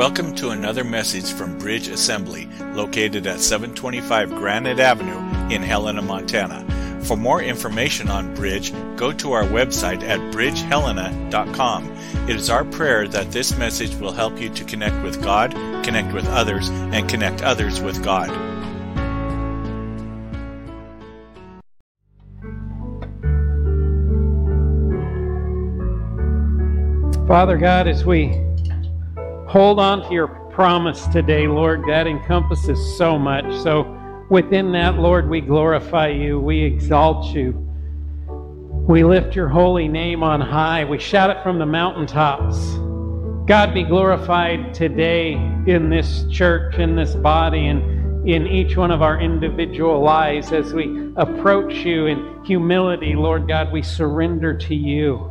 Welcome to another message from Bridge Assembly, located at 725 Granite Avenue in Helena, Montana. For more information on Bridge, go to our website at bridgehelena.com. It is our prayer that this message will help you to connect with God, connect with others, and connect others with God. Father God, as we hold on to your promise today, Lord, that encompasses so much. So within that, Lord, we glorify you, we exalt you. We lift your holy name on high. We shout it from the mountaintops. God be glorified today in this church, in this body, and in each one of our individual lives as we approach you in humility, Lord God, we surrender to you.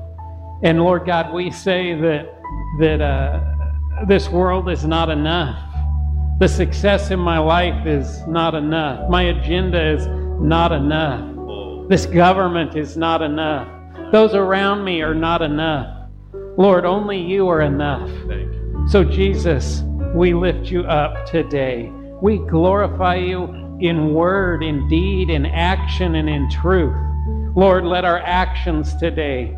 And Lord God, we say that that uh, this world is not enough. The success in my life is not enough. My agenda is not enough. This government is not enough. Those around me are not enough. Lord, only you are enough. So, Jesus, we lift you up today. We glorify you in word, in deed, in action, and in truth. Lord, let our actions today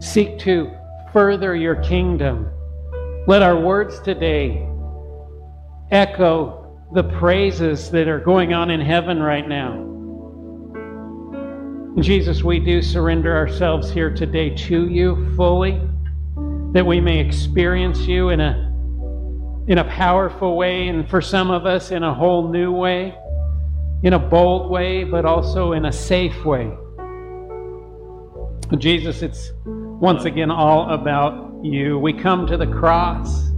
seek to further your kingdom. Let our words today echo the praises that are going on in heaven right now. Jesus, we do surrender ourselves here today to you fully, that we may experience you in a in a powerful way, and for some of us in a whole new way, in a bold way, but also in a safe way. Jesus, it's once again all about you. We come to the cross.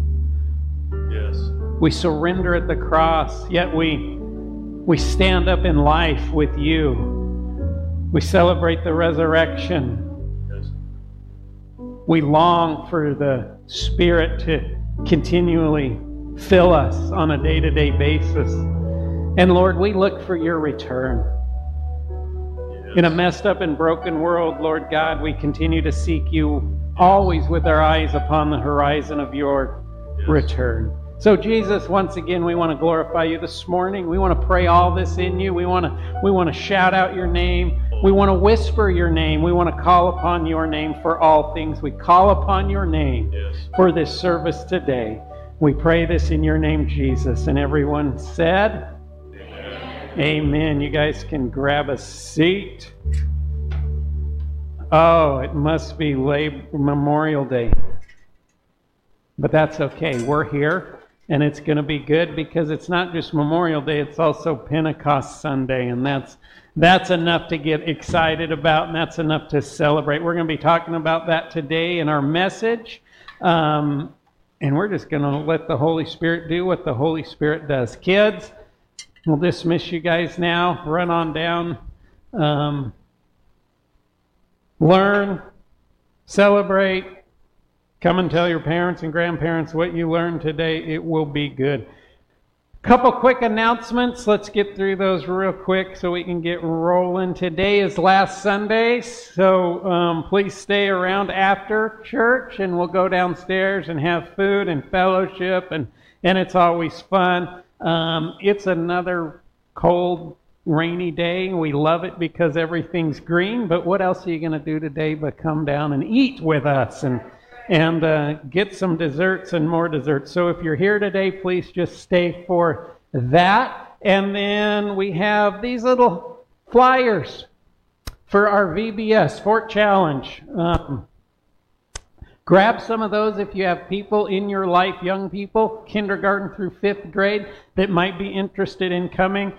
Yes. We surrender at the cross, yet we we stand up in life with you. We celebrate the resurrection. Yes. We long for the Spirit to continually fill us on a day to day basis. And Lord, we look for your return. In a messed up and broken world, Lord God, we continue to seek you always with our eyes upon the horizon of your Yes. return. So Jesus, once again, we want to glorify you this morning. We want to pray all this in you. We want to we want to shout out your name. We want to whisper your name. We want to call upon your name for all things. We call upon your name Yes. for this service today. We pray this in your name, Jesus. And everyone said, Amen. You guys can grab a seat. Oh, it must be Labor Memorial Day. But that's okay. We're here and it's going to be good because it's not just Memorial Day, it's also Pentecost Sunday and that's that's enough to get excited about and that's enough to celebrate. We're going to be talking about that today in our message. Um, and we're just going to let the Holy Spirit do what the Holy Spirit does. Kids, we'll dismiss you guys now. Run on down. Um, learn, celebrate, come and tell your parents and grandparents what you learned today. It will be good. Couple quick announcements. Let's get through those real quick so we can get rolling. Today is last Sunday, so um, please stay around after church and we'll go downstairs and have food and fellowship, and, and it's always fun. Um, it's another cold, rainy day. We love it because everything's green, but what else are you going to do today but come down and eat with us and and uh, get some desserts and more desserts. So if you're here today, please just stay for that. And then we have these little flyers for our VBS Fort Challenge. Um, grab some of those if you have people in your life, young people, kindergarten through fifth grade, that might be interested in coming.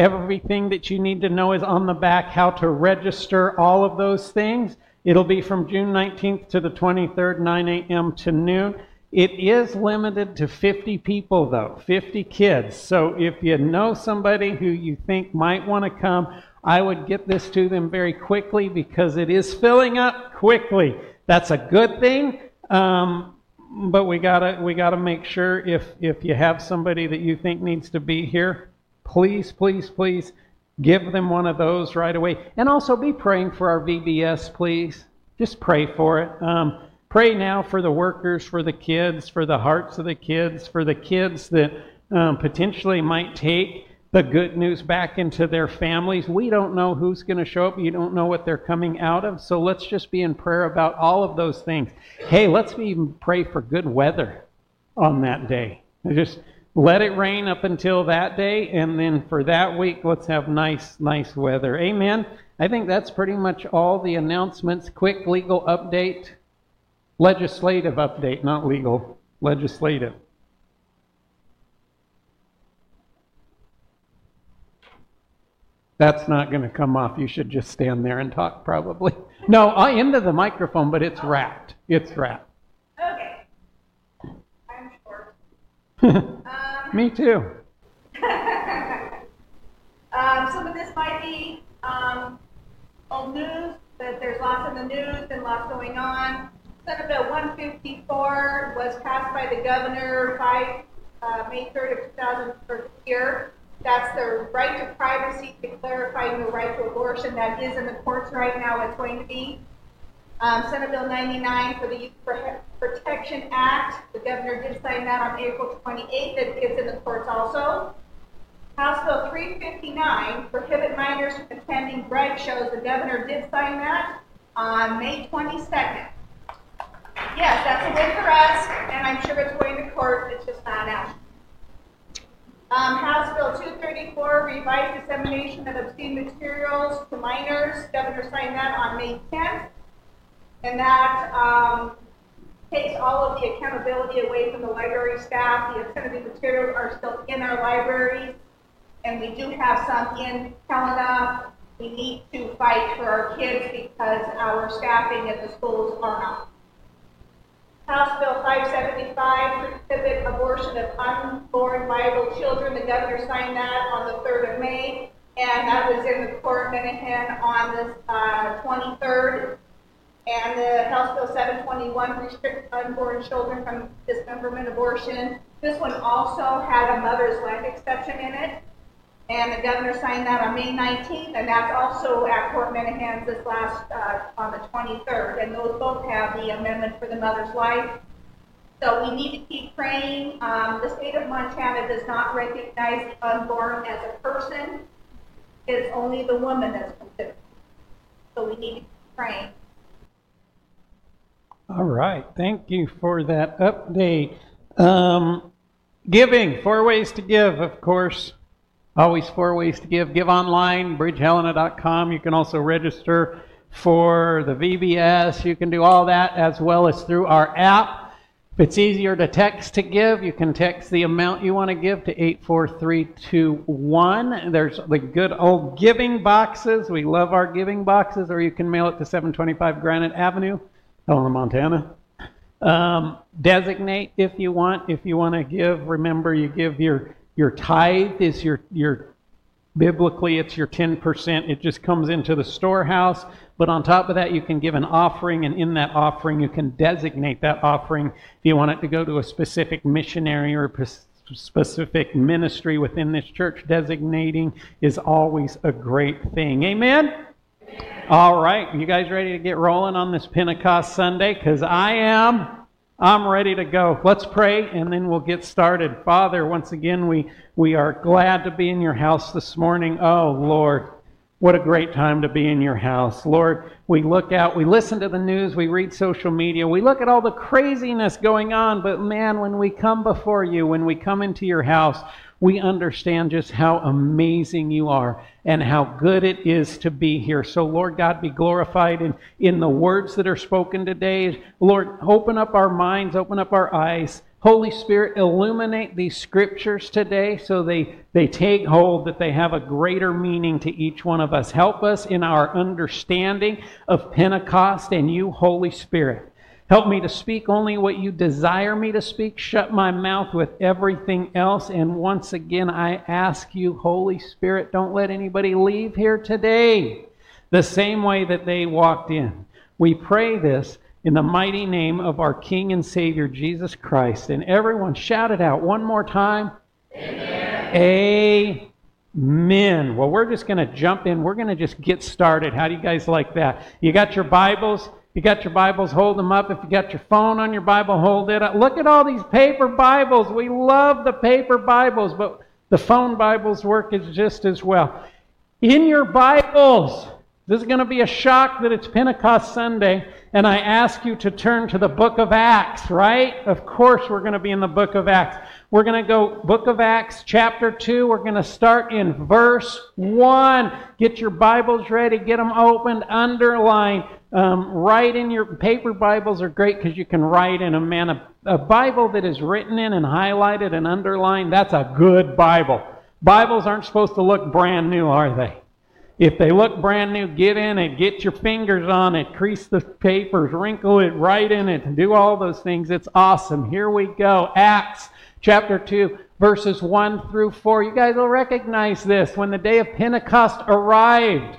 Everything that you need to know is on the back, how to register all of those things. It'll be from June 19th to the 23rd, 9 a.m. to noon. It is limited to 50 people, though, 50 kids. So if you know somebody who you think might want to come, I would get this to them very quickly because it is filling up quickly. That's a good thing. Um, but we gotta we gotta make sure if if you have somebody that you think needs to be here, please, please, please give them one of those right away. And also be praying for our VBS, please. Just pray for it. Um, Pray now for the workers, for the kids, for the hearts of the kids, for the kids that um, potentially might take the good news back into their families. We don't know who's going to show up. You don't know what they're coming out of. So let's just be in prayer about all of those things. Hey, let's even pray for good weather on that day. Just let it rain up until that day, and then for that week, let's have nice, nice weather. Amen. I think that's pretty much all the announcements. Quick legal update, legislative update, not legal, legislative. That's not going to come off. You should just stand there and talk, probably. No, I into the microphone, but it's wrapped. It's wrapped. Okay. Um, Me too. um, some of this might be um, old news, but there's lots in the news and lots going on. Senate Bill 154 was passed by the governor by uh, May 3rd of 2000 for year. That's the right to privacy to clarifying the right to abortion that is in the courts right now. It's going to be. Um, Senate Bill 99 for the Youth Protection Act. The governor did sign that on April 28th. It is in the courts also. House Bill 359 prohibit minors from attending drag shows. The governor did sign that on May 22nd. Yes, that's a win for us, and I'm sure it's going to court. It's just not out. Um, House Bill 234, revised dissemination of obscene materials to minors. Governor signed that on May 10th. And that um, takes all of the accountability away from the library staff. The obscenity materials are still in our libraries, and we do have some in Helena. We need to fight for our kids because our staffing at the schools are not. House Bill 575 prohibit abortion of unborn viable children. The governor signed that on the 3rd of May, and that was in the court Menahan on the uh, 23rd. And the House Bill 721 restricts unborn children from dismemberment abortion. This one also had a mother's life exception in it. And the governor signed that on May 19th, and that's also at Court Menahan's this last, uh, on the 23rd. And those both have the amendment for the mother's life. So we need to keep praying. Um, the state of Montana does not recognize the unborn as a person. It's only the woman that's considered. So we need to keep praying. All right. Thank you for that update. Um, giving, four ways to give, of course. Always four ways to give. Give online, bridgehelena.com. You can also register for the VBS. You can do all that as well as through our app. If it's easier to text to give, you can text the amount you want to give to 84321. There's the good old giving boxes. We love our giving boxes, or you can mail it to 725 Granite Avenue, Helena, Montana. Um, designate if you want. If you want to give, remember you give your your tithe is your, your biblically it's your 10%. It just comes into the storehouse. But on top of that, you can give an offering, and in that offering, you can designate that offering if you want it to go to a specific missionary or a specific ministry within this church. Designating is always a great thing. Amen? All right, you guys ready to get rolling on this Pentecost Sunday? Because I am. I'm ready to go. Let's pray and then we'll get started. Father, once again, we, we are glad to be in your house this morning. Oh, Lord, what a great time to be in your house. Lord, we look out, we listen to the news, we read social media, we look at all the craziness going on, but man, when we come before you, when we come into your house, we understand just how amazing you are and how good it is to be here. So, Lord God, be glorified in, in the words that are spoken today. Lord, open up our minds, open up our eyes. Holy Spirit, illuminate these scriptures today so they, they take hold, that they have a greater meaning to each one of us. Help us in our understanding of Pentecost and you, Holy Spirit. Help me to speak only what you desire me to speak. Shut my mouth with everything else. And once again, I ask you, Holy Spirit, don't let anybody leave here today the same way that they walked in. We pray this in the mighty name of our King and Savior, Jesus Christ. And everyone shout it out one more time. Amen. Amen. Well, we're just going to jump in. We're going to just get started. How do you guys like that? You got your Bibles? You got your Bibles, hold them up. If you got your phone on your Bible, hold it up. Look at all these paper Bibles. We love the paper Bibles, but the phone Bibles work just as well. In your Bibles, this is going to be a shock that it's Pentecost Sunday, and I ask you to turn to the book of Acts, right? Of course, we're going to be in the book of Acts. We're going to go book of Acts, chapter 2. We're going to start in verse 1. Get your Bibles ready, get them opened, underline. Um, write in your paper Bibles are great because you can write in them. Man, a, a Bible that is written in and highlighted and underlined, that's a good Bible. Bibles aren't supposed to look brand new, are they? If they look brand new, get in it, get your fingers on it, crease the papers, wrinkle it, write in it, do all those things. It's awesome. Here we go. Acts chapter 2, verses 1 through 4. You guys will recognize this. When the day of Pentecost arrived,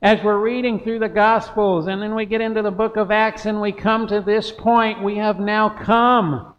as we're reading through the Gospels and then we get into the book of Acts and we come to this point, we have now come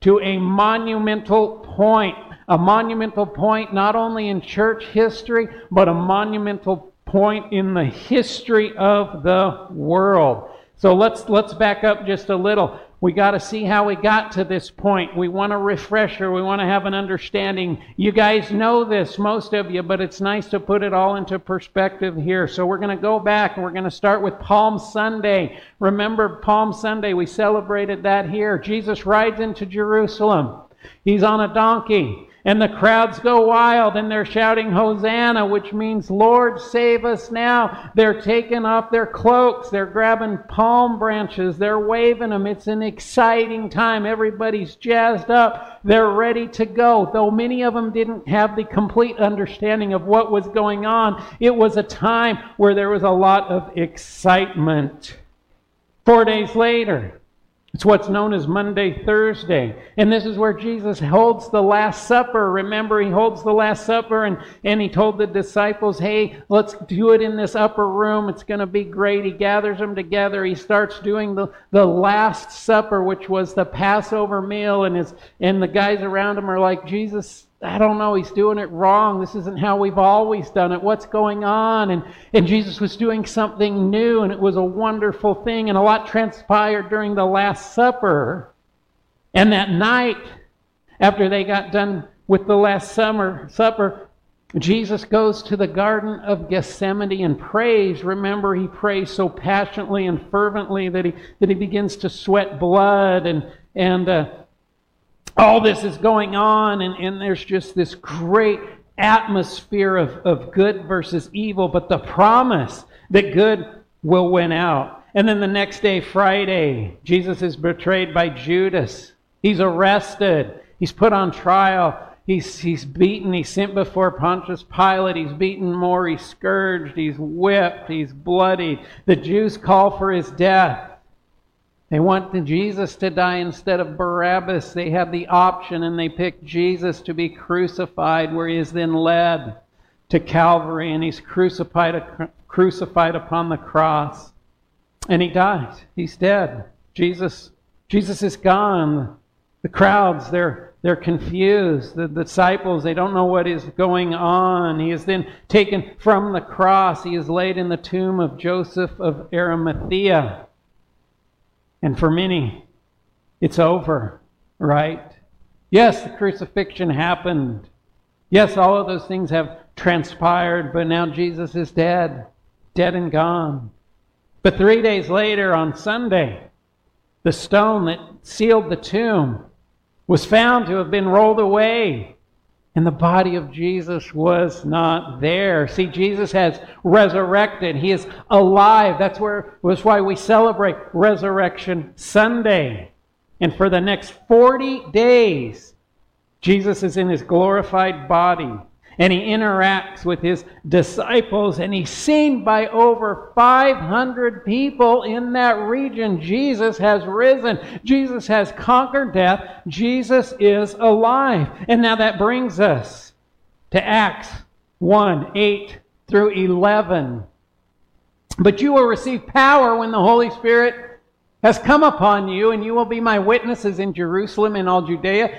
to a monumental point. A monumental point not only in church history, but a monumental point in the history of the world. So let's let's back up just a little. We got to see how we got to this point. We want a refresher. We want to have an understanding. You guys know this, most of you, but it's nice to put it all into perspective here. So we're going to go back and we're going to start with Palm Sunday. Remember Palm Sunday? We celebrated that here. Jesus rides into Jerusalem. He's on a donkey. And the crowds go wild and they're shouting, Hosanna, which means, Lord, save us now. They're taking off their cloaks. They're grabbing palm branches. They're waving them. It's an exciting time. Everybody's jazzed up. They're ready to go. Though many of them didn't have the complete understanding of what was going on, it was a time where there was a lot of excitement. Four days later, it's what's known as Maundy Thursday. And this is where Jesus holds the Last Supper. Remember, he holds the Last Supper and, and he told the disciples, hey, let's do it in this upper room. It's going to be great. He gathers them together. He starts doing the, the Last Supper, which was the Passover meal. And, his, and the guys around him are like, Jesus, I don't know, he's doing it wrong. This isn't how we've always done it. What's going on? And, and Jesus was doing something new, and it was a wonderful thing, and a lot transpired during the Last Supper. And that night, after they got done with the Last summer, Supper, Jesus goes to the Garden of Gethsemane and prays. Remember, he prays so passionately and fervently that he, that he begins to sweat blood and, and uh, all this is going on, and, and there's just this great atmosphere of, of good versus evil, but the promise that good will win out. And then the next day, Friday, Jesus is betrayed by Judas. He's arrested. He's put on trial. He's, he's beaten. He's sent before Pontius Pilate. He's beaten more. He's scourged. He's whipped. He's bloodied. The Jews call for his death. They want Jesus to die instead of Barabbas. They have the option and they pick Jesus to be crucified, where he is then led to Calvary and he's crucified, crucified upon the cross. And he dies. He's dead. Jesus, Jesus is gone. The crowds, they're, they're confused. The disciples, they don't know what is going on. He is then taken from the cross. He is laid in the tomb of Joseph of Arimathea. And for many, it's over, right? Yes, the crucifixion happened. Yes, all of those things have transpired, but now Jesus is dead, dead and gone. But three days later, on Sunday, the stone that sealed the tomb was found to have been rolled away and the body of Jesus was not there. See, Jesus has resurrected. He is alive. That's where was why we celebrate Resurrection Sunday. And for the next 40 days, Jesus is in his glorified body. And he interacts with his disciples, and he's seen by over 500 people in that region. Jesus has risen, Jesus has conquered death, Jesus is alive. And now that brings us to Acts 1 8 through 11. But you will receive power when the Holy Spirit has come upon you, and you will be my witnesses in Jerusalem and all Judea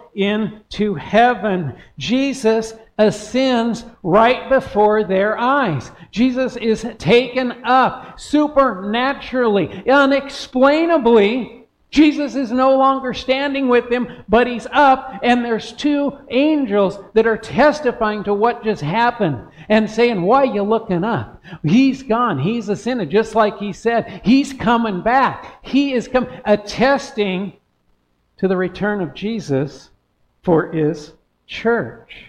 into heaven. Jesus ascends right before their eyes. Jesus is taken up supernaturally, unexplainably. Jesus is no longer standing with them, but he's up, and there's two angels that are testifying to what just happened and saying, Why are you looking up? He's gone. He's ascended, just like he said. He's coming back. He is coming, attesting to the return of Jesus for his church.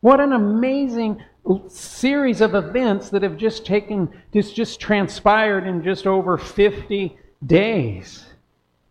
What an amazing series of events that have just taken, just, just transpired in just over 50 days.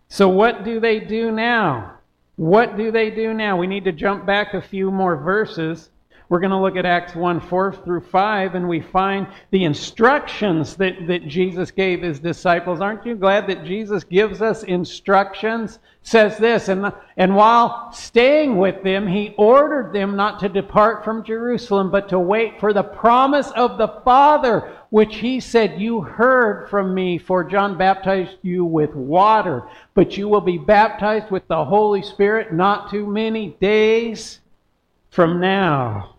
So, what do they do now? What do they do now? We need to jump back a few more verses. We're going to look at Acts 1 4 through 5, and we find the instructions that, that Jesus gave his disciples. Aren't you glad that Jesus gives us instructions? Says this, and, and while staying with them, he ordered them not to depart from Jerusalem, but to wait for the promise of the Father, which he said, You heard from me, for John baptized you with water, but you will be baptized with the Holy Spirit not too many days from now.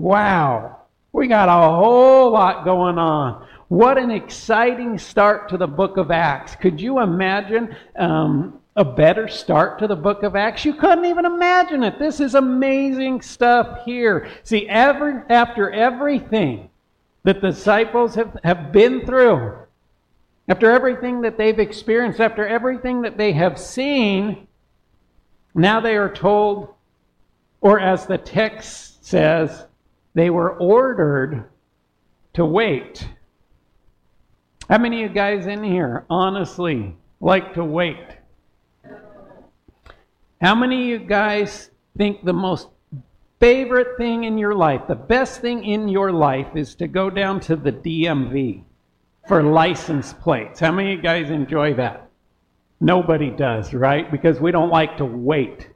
Wow. We got a whole lot going on. What an exciting start to the book of Acts. Could you imagine um, a better start to the book of Acts? You couldn't even imagine it. This is amazing stuff here. See, every, after everything that the disciples have, have been through, after everything that they've experienced, after everything that they have seen, now they are told, or as the text says, they were ordered to wait. How many of you guys in here honestly like to wait? How many of you guys think the most favorite thing in your life, the best thing in your life is to go down to the DMV for license plates? How many of you guys enjoy that? Nobody does, right? Because we don't like to wait.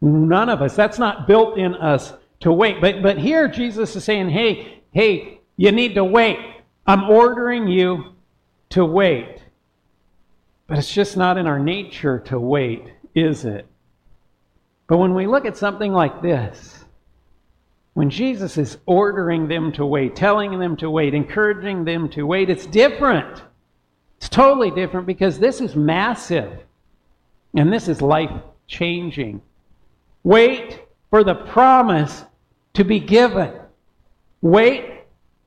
None of us. That's not built in us to wait. But, but here Jesus is saying, hey, hey, you need to wait. I'm ordering you to wait. But it's just not in our nature to wait, is it? But when we look at something like this, when Jesus is ordering them to wait, telling them to wait, encouraging them to wait, it's different. It's totally different because this is massive and this is life changing. Wait for the promise to be given. Wait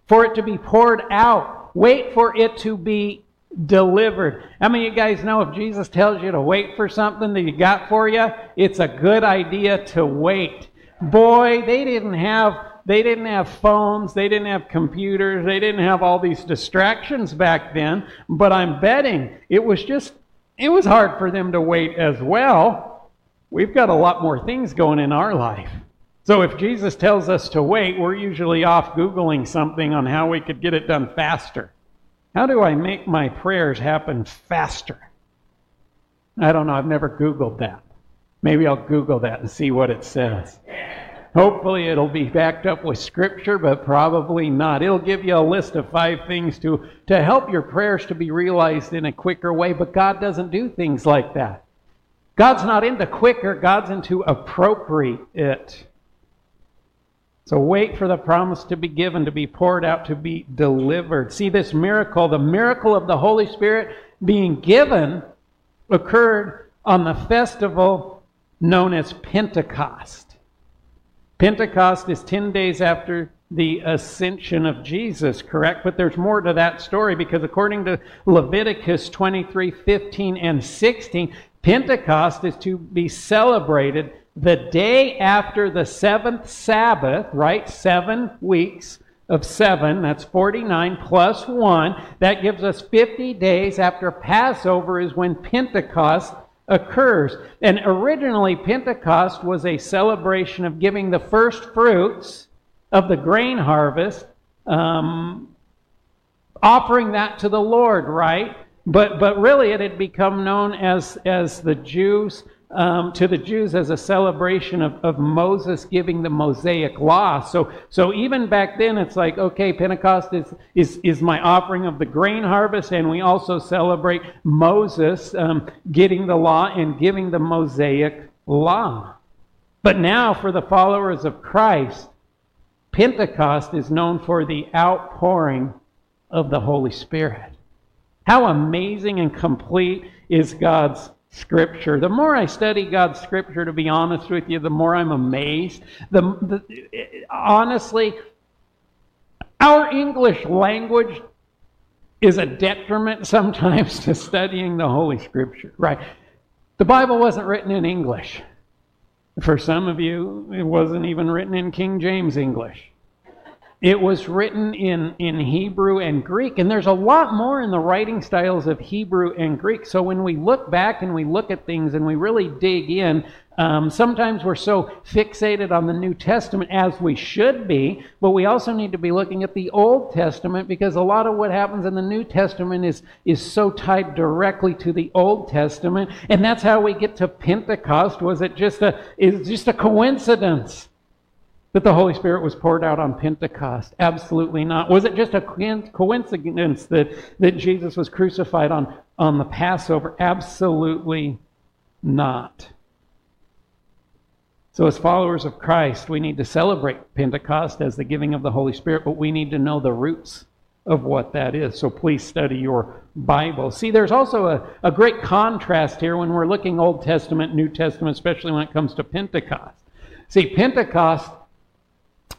for it to be poured out. Wait for it to be delivered. How many of you guys know if Jesus tells you to wait for something that you got for you, it's a good idea to wait. Boy, they didn't have they didn't have phones, they didn't have computers, they didn't have all these distractions back then, but I'm betting it was just it was hard for them to wait as well. We've got a lot more things going in our life. So if Jesus tells us to wait, we're usually off Googling something on how we could get it done faster. How do I make my prayers happen faster? I don't know. I've never Googled that. Maybe I'll Google that and see what it says. Hopefully, it'll be backed up with scripture, but probably not. It'll give you a list of five things to, to help your prayers to be realized in a quicker way, but God doesn't do things like that. God's not into quicker, God's into appropriate. So wait for the promise to be given, to be poured out, to be delivered. See this miracle, the miracle of the Holy Spirit being given occurred on the festival known as Pentecost. Pentecost is 10 days after the ascension of Jesus, correct? But there's more to that story because according to Leviticus 23 15 and 16, Pentecost is to be celebrated the day after the seventh Sabbath, right? Seven weeks of seven, that's 49 plus one. That gives us 50 days after Passover is when Pentecost occurs. And originally, Pentecost was a celebration of giving the first fruits of the grain harvest, um, offering that to the Lord, right? But, but really, it had become known as, as the Jews um, to the Jews as a celebration of, of Moses giving the Mosaic law. So, so even back then, it's like, okay, Pentecost is, is, is my offering of the grain harvest, and we also celebrate Moses um, getting the law and giving the Mosaic law. But now, for the followers of Christ, Pentecost is known for the outpouring of the Holy Spirit. How amazing and complete is God's Scripture. The more I study God's Scripture, to be honest with you, the more I'm amazed. The, the, honestly, our English language is a detriment sometimes to studying the Holy Scripture, right? The Bible wasn't written in English. For some of you, it wasn't even written in King James English. It was written in, in Hebrew and Greek, and there's a lot more in the writing styles of Hebrew and Greek. So when we look back and we look at things and we really dig in, um, sometimes we're so fixated on the New Testament as we should be, but we also need to be looking at the Old Testament because a lot of what happens in the New Testament is, is so tied directly to the Old Testament. And that's how we get to Pentecost. Was it just a, is just a coincidence? That the Holy Spirit was poured out on Pentecost? Absolutely not. Was it just a coincidence that, that Jesus was crucified on, on the Passover? Absolutely not. So, as followers of Christ, we need to celebrate Pentecost as the giving of the Holy Spirit, but we need to know the roots of what that is. So, please study your Bible. See, there's also a, a great contrast here when we're looking Old Testament, New Testament, especially when it comes to Pentecost. See, Pentecost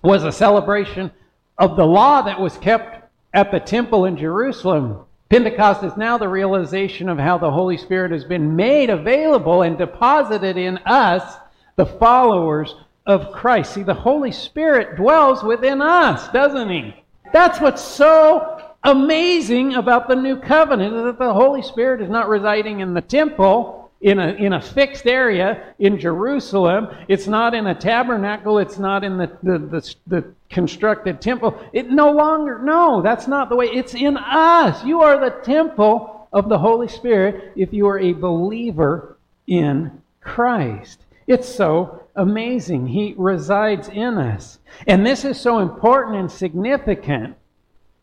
was a celebration of the law that was kept at the temple in Jerusalem. Pentecost is now the realization of how the Holy Spirit has been made available and deposited in us, the followers of Christ. See, the Holy Spirit dwells within us, doesn't He? That's what's so amazing about the new covenant, is that the Holy Spirit is not residing in the temple in a, in a fixed area in Jerusalem. It's not in a tabernacle. It's not in the, the, the, the, constructed temple. It no longer, no, that's not the way. It's in us. You are the temple of the Holy Spirit if you are a believer in Christ. It's so amazing. He resides in us. And this is so important and significant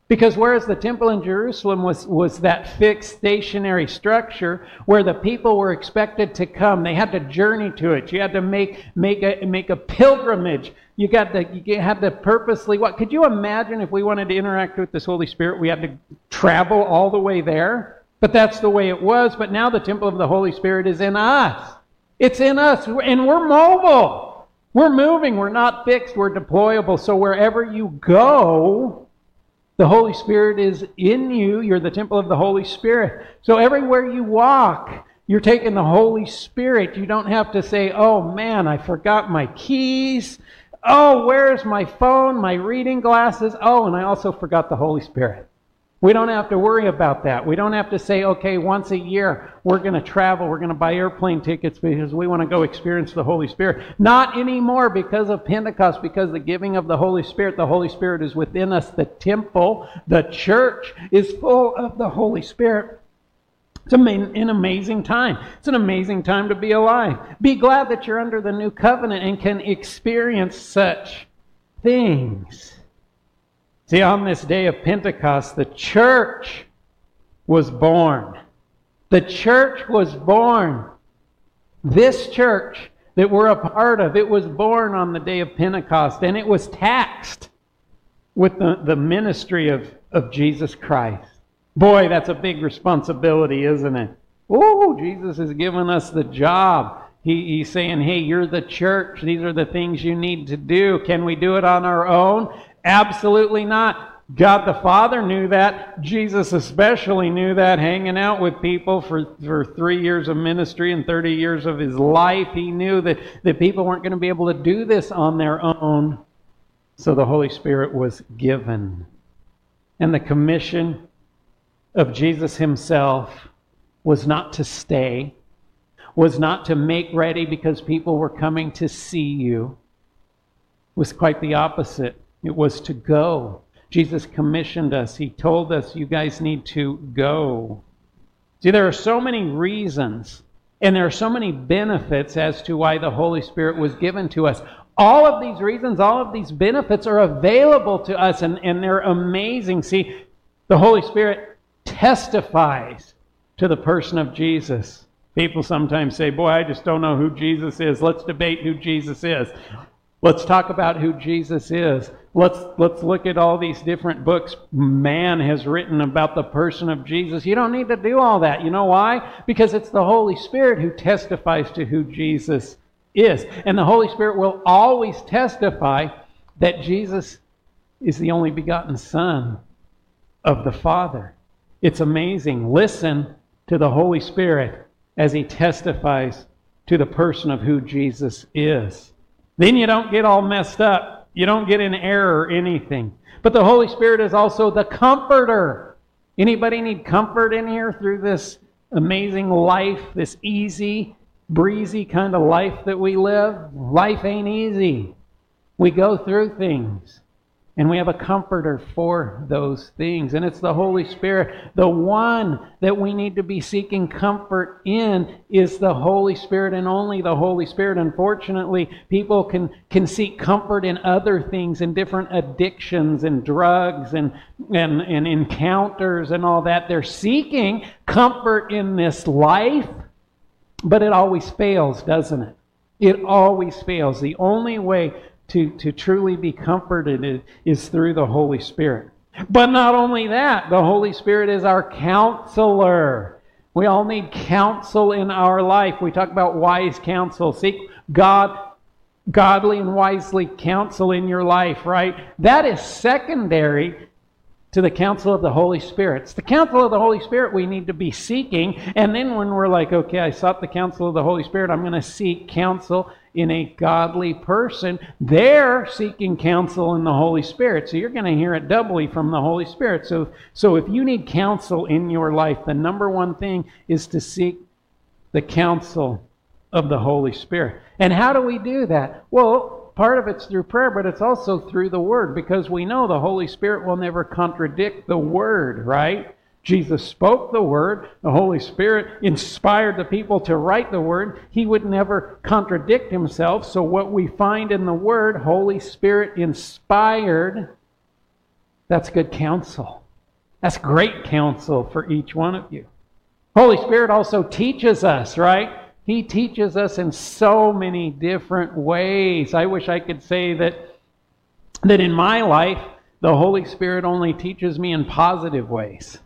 because whereas the temple in Jerusalem was, was that fixed stationary structure where the people were expected to come, they had to journey to it. You had to make, make, a, make a pilgrimage. You got to, you had to purposely, what? Could you imagine if we wanted to interact with this Holy Spirit, we had to travel all the way there? But that's the way it was. But now the temple of the Holy Spirit is in us. It's in us, and we're mobile. We're moving. We're not fixed. We're deployable. So wherever you go, the Holy Spirit is in you. You're the temple of the Holy Spirit. So everywhere you walk, you're taking the Holy Spirit. You don't have to say, oh man, I forgot my keys. Oh, where's my phone, my reading glasses? Oh, and I also forgot the Holy Spirit. We don't have to worry about that. We don't have to say, okay, once a year we're going to travel, we're going to buy airplane tickets because we want to go experience the Holy Spirit. Not anymore because of Pentecost, because the giving of the Holy Spirit, the Holy Spirit is within us. The temple, the church is full of the Holy Spirit. It's an amazing time. It's an amazing time to be alive. Be glad that you're under the new covenant and can experience such things. See, on this day of Pentecost, the church was born. The church was born. This church that we're a part of, it was born on the day of Pentecost, and it was taxed with the, the ministry of, of Jesus Christ. Boy, that's a big responsibility, isn't it? Oh, Jesus has given us the job. He, he's saying, hey, you're the church. These are the things you need to do. Can we do it on our own? Absolutely not. God the Father knew that. Jesus especially knew that, hanging out with people for, for three years of ministry and 30 years of his life. He knew that, that people weren't going to be able to do this on their own. So the Holy Spirit was given. And the commission of Jesus himself was not to stay, was not to make ready because people were coming to see you. It was quite the opposite. It was to go Jesus commissioned us. He told us, you guys need to go. See, there are so many reasons and there are so many benefits as to why the Holy Spirit was given to us. All of these reasons, all of these benefits are available to us and, and they're amazing. See, the Holy Spirit testifies to the person of Jesus. People sometimes say, Boy, I just don't know who Jesus is. Let's debate who Jesus is. Let's talk about who Jesus is. Let's, let's look at all these different books man has written about the person of Jesus. You don't need to do all that. You know why? Because it's the Holy Spirit who testifies to who Jesus is. And the Holy Spirit will always testify that Jesus is the only begotten Son of the Father. It's amazing. Listen to the Holy Spirit as he testifies to the person of who Jesus is. Then you don't get all messed up. You don't get in error or anything. But the Holy Spirit is also the comforter. Anybody need comfort in here through this amazing life, this easy, breezy kind of life that we live? Life ain't easy. We go through things. And we have a comforter for those things. And it's the Holy Spirit. The one that we need to be seeking comfort in is the Holy Spirit and only the Holy Spirit. Unfortunately, people can, can seek comfort in other things, in different addictions and drugs and, and, and encounters and all that. They're seeking comfort in this life, but it always fails, doesn't it? It always fails. The only way to, to truly be comforted is through the Holy Spirit. But not only that, the Holy Spirit is our counselor. We all need counsel in our life. We talk about wise counsel. Seek God, godly and wisely counsel in your life, right? That is secondary to the counsel of the Holy Spirit. It's the counsel of the Holy Spirit we need to be seeking. And then when we're like, okay, I sought the counsel of the Holy Spirit, I'm going to seek counsel in a godly person. They're seeking counsel in the Holy Spirit. So you're going to hear it doubly from the Holy Spirit. So, so if you need counsel in your life, the number one thing is to seek the counsel of the Holy Spirit. And how do we do that? Well, Part of it's through prayer, but it's also through the Word because we know the Holy Spirit will never contradict the Word, right? Jesus spoke the Word. The Holy Spirit inspired the people to write the Word. He would never contradict himself. So, what we find in the Word, Holy Spirit inspired, that's good counsel. That's great counsel for each one of you. Holy Spirit also teaches us, right? He teaches us in so many different ways. I wish I could say that, that in my life, the Holy Spirit only teaches me in positive ways.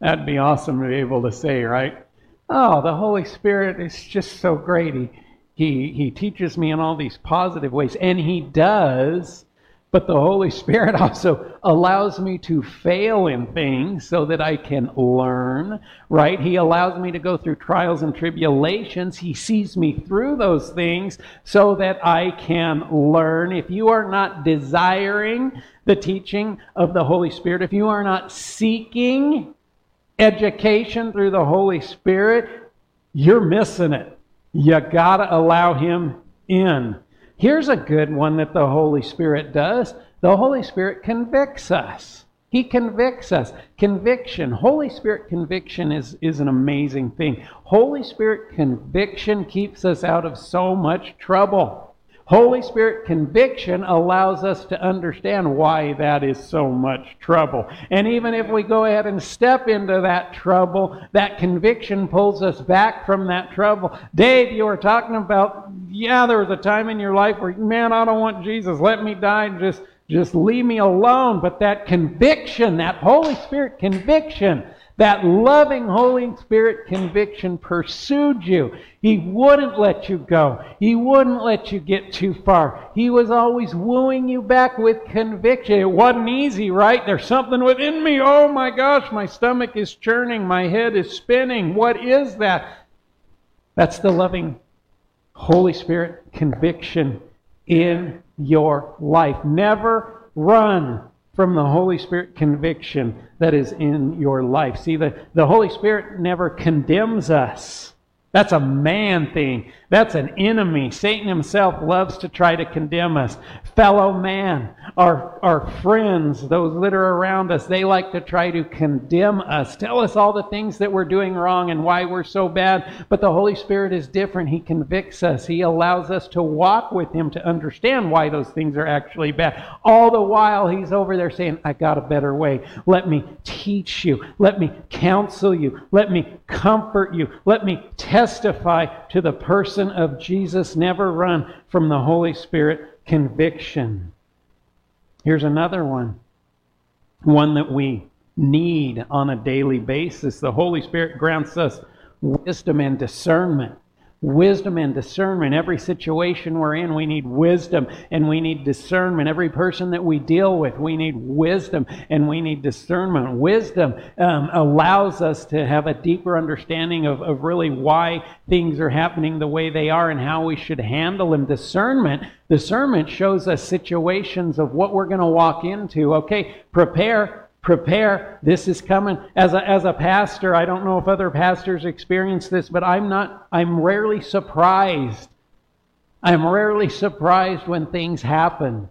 That'd be awesome to be able to say, right? Oh, the Holy Spirit is just so great. He, he, he teaches me in all these positive ways, and He does but the Holy Spirit also allows me to fail in things so that I can learn, right? He allows me to go through trials and tribulations. He sees me through those things so that I can learn. If you are not desiring the teaching of the Holy Spirit, if you are not seeking education through the Holy Spirit, you're missing it. You got to allow Him in. Here's a good one that the Holy Spirit does the Holy Spirit convicts us. He convicts us. Conviction, Holy Spirit conviction is, is an amazing thing. Holy Spirit conviction keeps us out of so much trouble. Holy Spirit conviction allows us to understand why that is so much trouble. And even if we go ahead and step into that trouble, that conviction pulls us back from that trouble. Dave, you were talking about, yeah, there was a time in your life where, man, I don't want Jesus. Let me die. Just, just leave me alone. But that conviction, that Holy Spirit conviction, That loving Holy Spirit conviction pursued you. He wouldn't let you go. He wouldn't let you get too far. He was always wooing you back with conviction. It wasn't easy, right? There's something within me. Oh my gosh, my stomach is churning. My head is spinning. What is that? That's the loving Holy Spirit conviction in your life. Never run from the Holy Spirit conviction that is in your life. See, the, the Holy Spirit never condemns us. That's a man thing. That's an enemy. Satan himself loves to try to condemn us. Fellow man, our, our friends, those that are around us, they like to try to condemn us. Tell us all the things that we're doing wrong and why we're so bad. But the Holy Spirit is different. He convicts us. He allows us to walk with Him to understand why those things are actually bad. All the while, He's over there saying, I got a better way. Let me teach you. Let me counsel you. Let me comfort you. Let me testify to the person of Jesus. Never run from the Holy Spirit conviction. Here's another one, one that we need on a daily basis. The Holy Spirit grants us wisdom and discernment wisdom and discernment. Every situation we're in, we need wisdom and we need discernment. Every person that we deal with, we need wisdom and we need discernment. Wisdom um, allows us to have a deeper understanding of, of really why things are happening the way they are and how we should handle them. Discernment, discernment shows us situations of what we're going to walk into. Okay, prepare prepare. This is coming. As a, as a pastor, I don't know if other pastors experience this, but I'm not, I'm rarely surprised. I'm rarely surprised when things happen.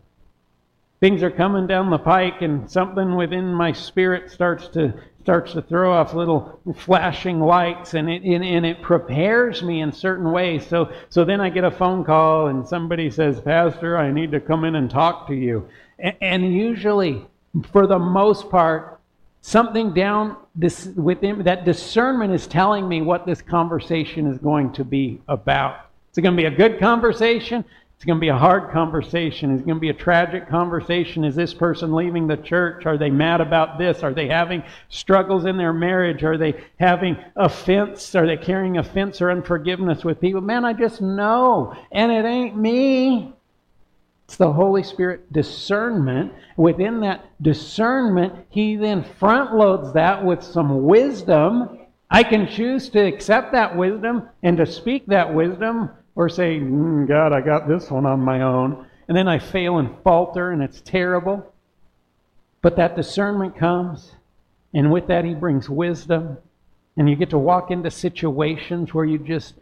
Things are coming down the pike and something within my spirit starts to starts to throw off little flashing lights and it, and, and it prepares me in certain ways. So, so then I get a phone call and somebody says, Pastor, I need to come in and talk to you. And, and usually for the most part, something down this within that discernment is telling me what this conversation is going to be about. Is it going to be a good conversation? It's going to be a hard conversation. It's going to be a tragic conversation. Is this person leaving the church? Are they mad about this? Are they having struggles in their marriage? Are they having offense? Are they carrying offense or unforgiveness with people? Man, I just know. And it ain't me. It's the Holy Spirit discernment. Within that discernment, He then front loads that with some wisdom. I can choose to accept that wisdom and to speak that wisdom or say, mm, God, I got this one on my own. And then I fail and falter and it's terrible. But that discernment comes, and with that, He brings wisdom. And you get to walk into situations where you just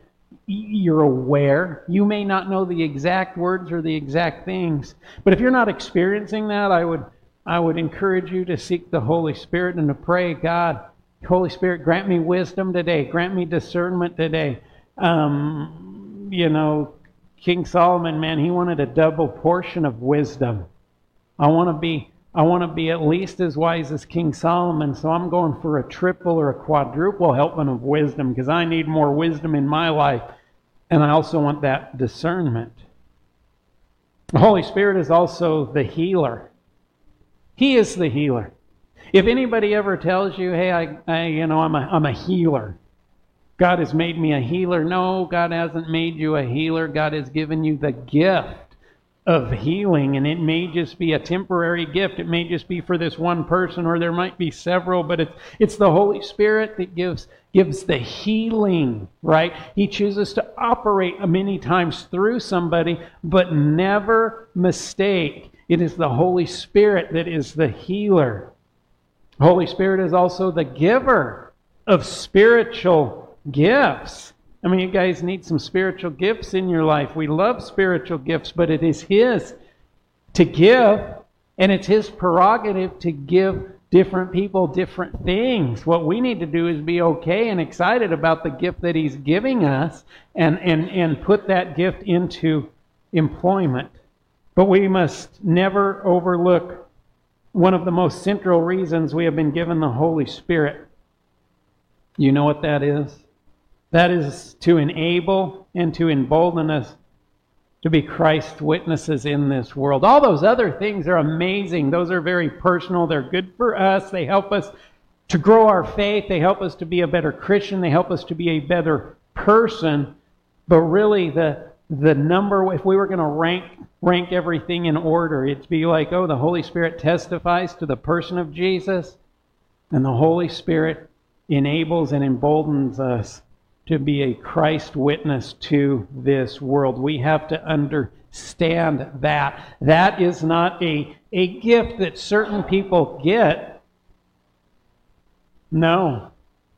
you're aware. You may not know the exact words or the exact things, but if you're not experiencing that, I would I would encourage you to seek the Holy Spirit and to pray, God, Holy Spirit, grant me wisdom today, grant me discernment today. Um, you know, King Solomon, man, he wanted a double portion of wisdom. I want to be I want to be at least as wise as King Solomon, so I'm going for a triple or a quadruple helping of wisdom because I need more wisdom in my life. And I also want that discernment. The Holy Spirit is also the healer. He is the healer. If anybody ever tells you, hey, I, I you know, I'm a, I'm a healer, God has made me a healer. No, God hasn't made you a healer. God has given you the gift of healing, and it may just be a temporary gift. It may just be for this one person, or there might be several, but it's, it's the Holy Spirit that gives, gives the healing, right? He chooses to operate many times through somebody, but never mistake. It is the Holy Spirit that is the healer. Holy Spirit is also the giver of spiritual gifts. I mean, you guys need some spiritual gifts in your life. We love spiritual gifts, but it is His to give, and it's His prerogative to give different people different things. What we need to do is be okay and excited about the gift that He's giving us and, and, and put that gift into employment. But we must never overlook one of the most central reasons we have been given the Holy Spirit. You know what that is? That is to enable and to embolden us to be Christ's witnesses in this world. All those other things are amazing. Those are very personal. They're good for us. They help us to grow our faith. They help us to be a better Christian. They help us to be a better person. But really, the the number, if we were going to rank rank everything in order, it'd be like, oh, the Holy Spirit testifies to the person of Jesus, and the Holy Spirit enables and emboldens us to be a Christ witness to this world. We have to understand that. That is not a, a gift that certain people get. No,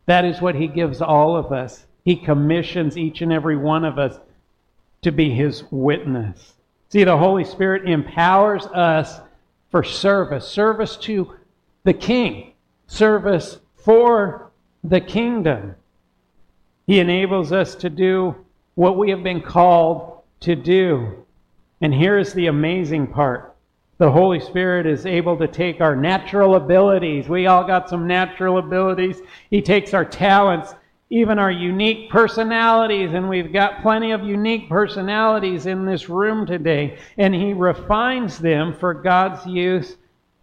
that is what He gives all of us. He commissions each and every one of us to be His witness. See, the Holy Spirit empowers us for service service to the King, service for the kingdom. He enables us to do what we have been called to do. And here's the amazing part the Holy Spirit is able to take our natural abilities. We all got some natural abilities. He takes our talents, even our unique personalities, and we've got plenty of unique personalities in this room today. And He refines them for God's use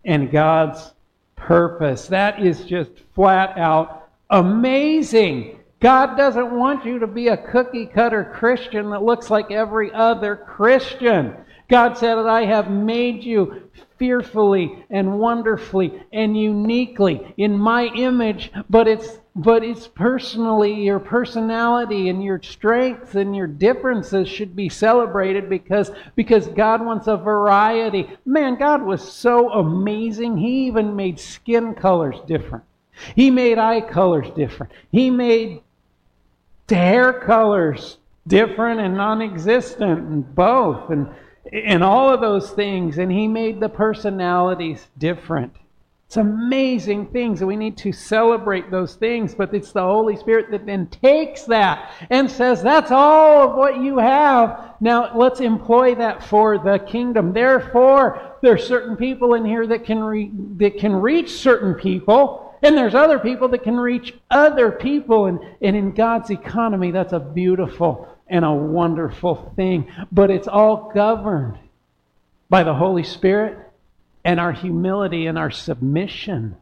and God's purpose. That is just flat out amazing. God doesn't want you to be a cookie cutter Christian that looks like every other Christian. God said that I have made you fearfully and wonderfully and uniquely in my image, but it's but it's personally your personality and your strengths and your differences should be celebrated because because God wants a variety. Man, God was so amazing. He even made skin colors different. He made eye colors different. He made hair colors different and non-existent and both and and all of those things. And he made the personalities different. It's amazing things and we need to celebrate those things but it's the holy spirit that then takes that and says that's all of what you have. Now let's employ that for the kingdom. Therefore there are certain people in here that can re- that can reach certain people and there's other people that can reach other people. And, and in God's economy, that's a beautiful and a wonderful thing. But it's all governed by the Holy Spirit and our humility and our submission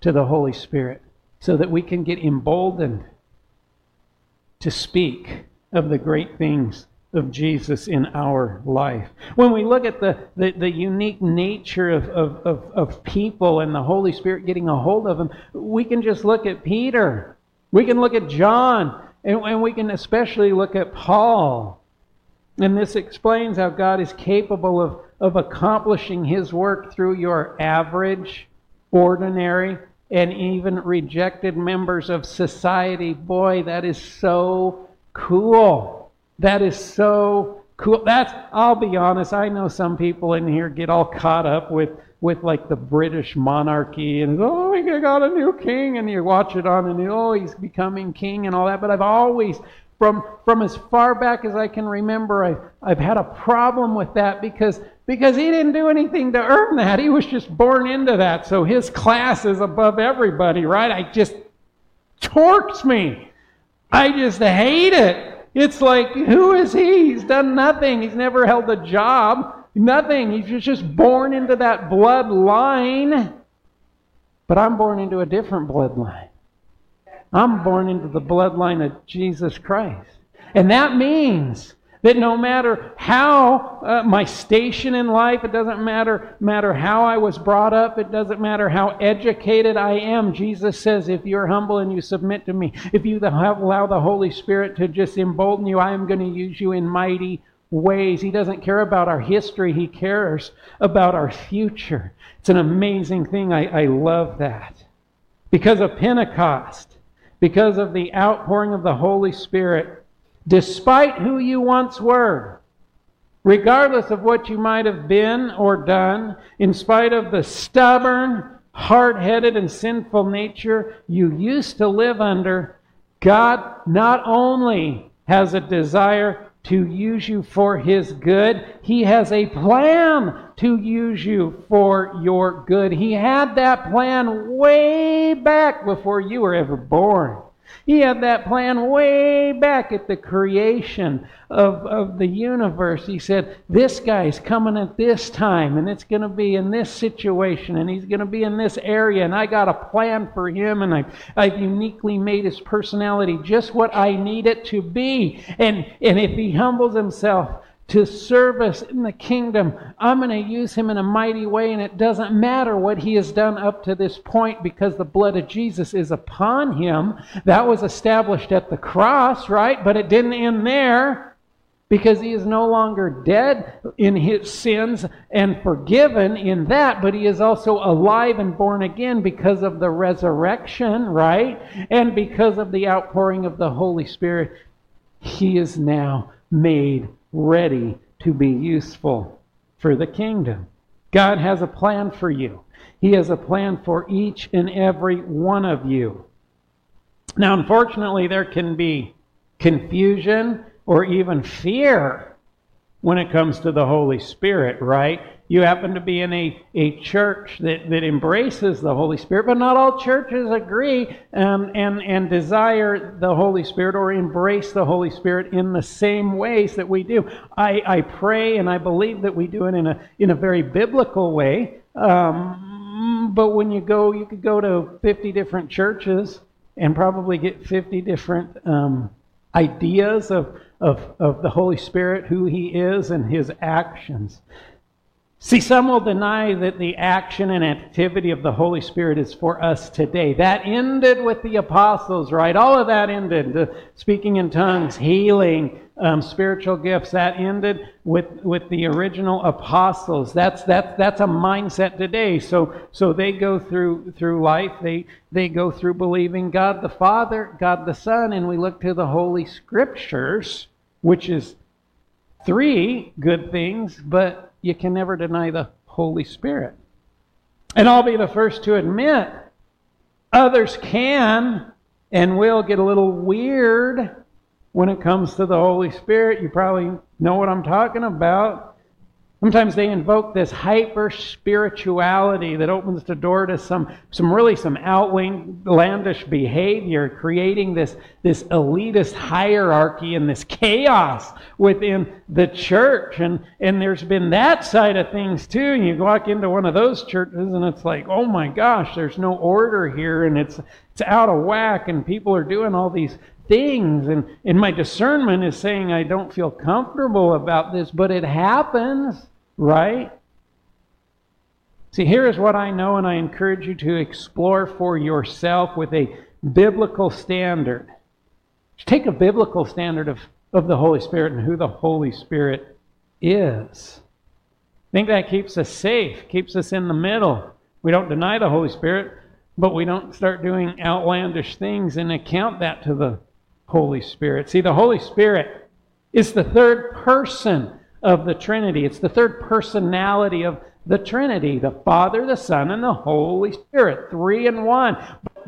to the Holy Spirit so that we can get emboldened to speak of the great things of Jesus in our life. When we look at the, the, the unique nature of, of, of, of, people and the Holy Spirit getting a hold of them, we can just look at Peter. We can look at John. And, and we can especially look at Paul. And this explains how God is capable of, of accomplishing his work through your average, ordinary, and even rejected members of society. Boy, that is so cool. That is so cool. That's, I'll be honest, I know some people in here get all caught up with, with like the British monarchy and, oh, we got a new king, and you watch it on and, oh, he's becoming king and all that. But I've always, from, from as far back as I can remember, I've, I've had a problem with that because, because he didn't do anything to earn that. He was just born into that. So his class is above everybody, right? I just torques me. I just hate it. It's like, who is he? He's done nothing. He's never held a job. Nothing. He's just born into that bloodline. But I'm born into a different bloodline. I'm born into the bloodline of Jesus Christ. And that means that no matter how uh, my station in life, it doesn't matter, matter how I was brought up, it doesn't matter how educated I am. Jesus says, if you're humble and you submit to me, if you allow the Holy Spirit to just embolden you, I am going to use you in mighty ways. He doesn't care about our history, He cares about our future. It's an amazing thing. I, I love that. Because of Pentecost, because of the outpouring of the Holy Spirit, despite who you once were, regardless of what you might have been or done, in spite of the stubborn, hard headed, and sinful nature you used to live under, God not only has a desire to use you for His good, He has a plan to use you for your good. He had that plan way back before you were ever born. He had that plan way back at the creation of, of the universe. He said, This guy's coming at this time, and it's going to be in this situation, and he's going to be in this area, and I got a plan for him, and I, I've uniquely made his personality just what I need it to be. And, and if he humbles himself, to service in the kingdom. I'm going to use him in a mighty way, and it doesn't matter what he has done up to this point because the blood of Jesus is upon him. That was established at the cross, right? But it didn't end there because he is no longer dead in his sins and forgiven in that, but he is also alive and born again because of the resurrection, right? And because of the outpouring of the Holy Spirit. He is now made ready to be useful for the kingdom. God has a plan for you. He has a plan for each and every one of you. Now, unfortunately, there can be confusion or even fear when it comes to the Holy Spirit, right? You happen to be in a, a church that, that embraces the Holy Spirit, but not all churches agree um, and, and desire the Holy Spirit or embrace the Holy Spirit in the same ways that we do. I, I pray and I believe that we do it in a, in a very biblical way. Um, but when you go, you could go to 50 different churches and probably get 50 different um, ideas of, of, of the Holy Spirit, who He is, and His actions. See, some will deny that the action and activity of the Holy Spirit is for us today. That ended with the apostles, right? All of that ended. The speaking in tongues, healing, um, spiritual gifts, that ended with, with the original apostles. That's, that's, that's a mindset today. So, so they go through, through life, they, they go through believing God the Father, God the Son, and we look to the Holy Scriptures, which is three good things, but you can never deny the Holy Spirit. And I'll be the first to admit others can and will get a little weird when it comes to the Holy Spirit. You probably know what I'm talking about. Sometimes they invoke this hyper spirituality that opens the door to some, some really some outlandish behavior, creating this, this elitist hierarchy and this chaos within the church. And, and there's been that side of things too. And you walk into one of those churches and it's like, oh my gosh, there's no order here and it's, it's out of whack and people are doing all these things. And, and my discernment is saying I don't feel comfortable about this, but it happens. Right? See, here is what I know, and I encourage you to explore for yourself with a biblical standard. Take a biblical standard of, of the Holy Spirit and who the Holy Spirit is. I think that keeps us safe, keeps us in the middle. We don't deny the Holy Spirit, but we don't start doing outlandish things and account that to the Holy Spirit. See, the Holy Spirit is the third person of the Trinity. It's the third personality of the Trinity the Father, the Son, and the Holy Spirit. Three in one.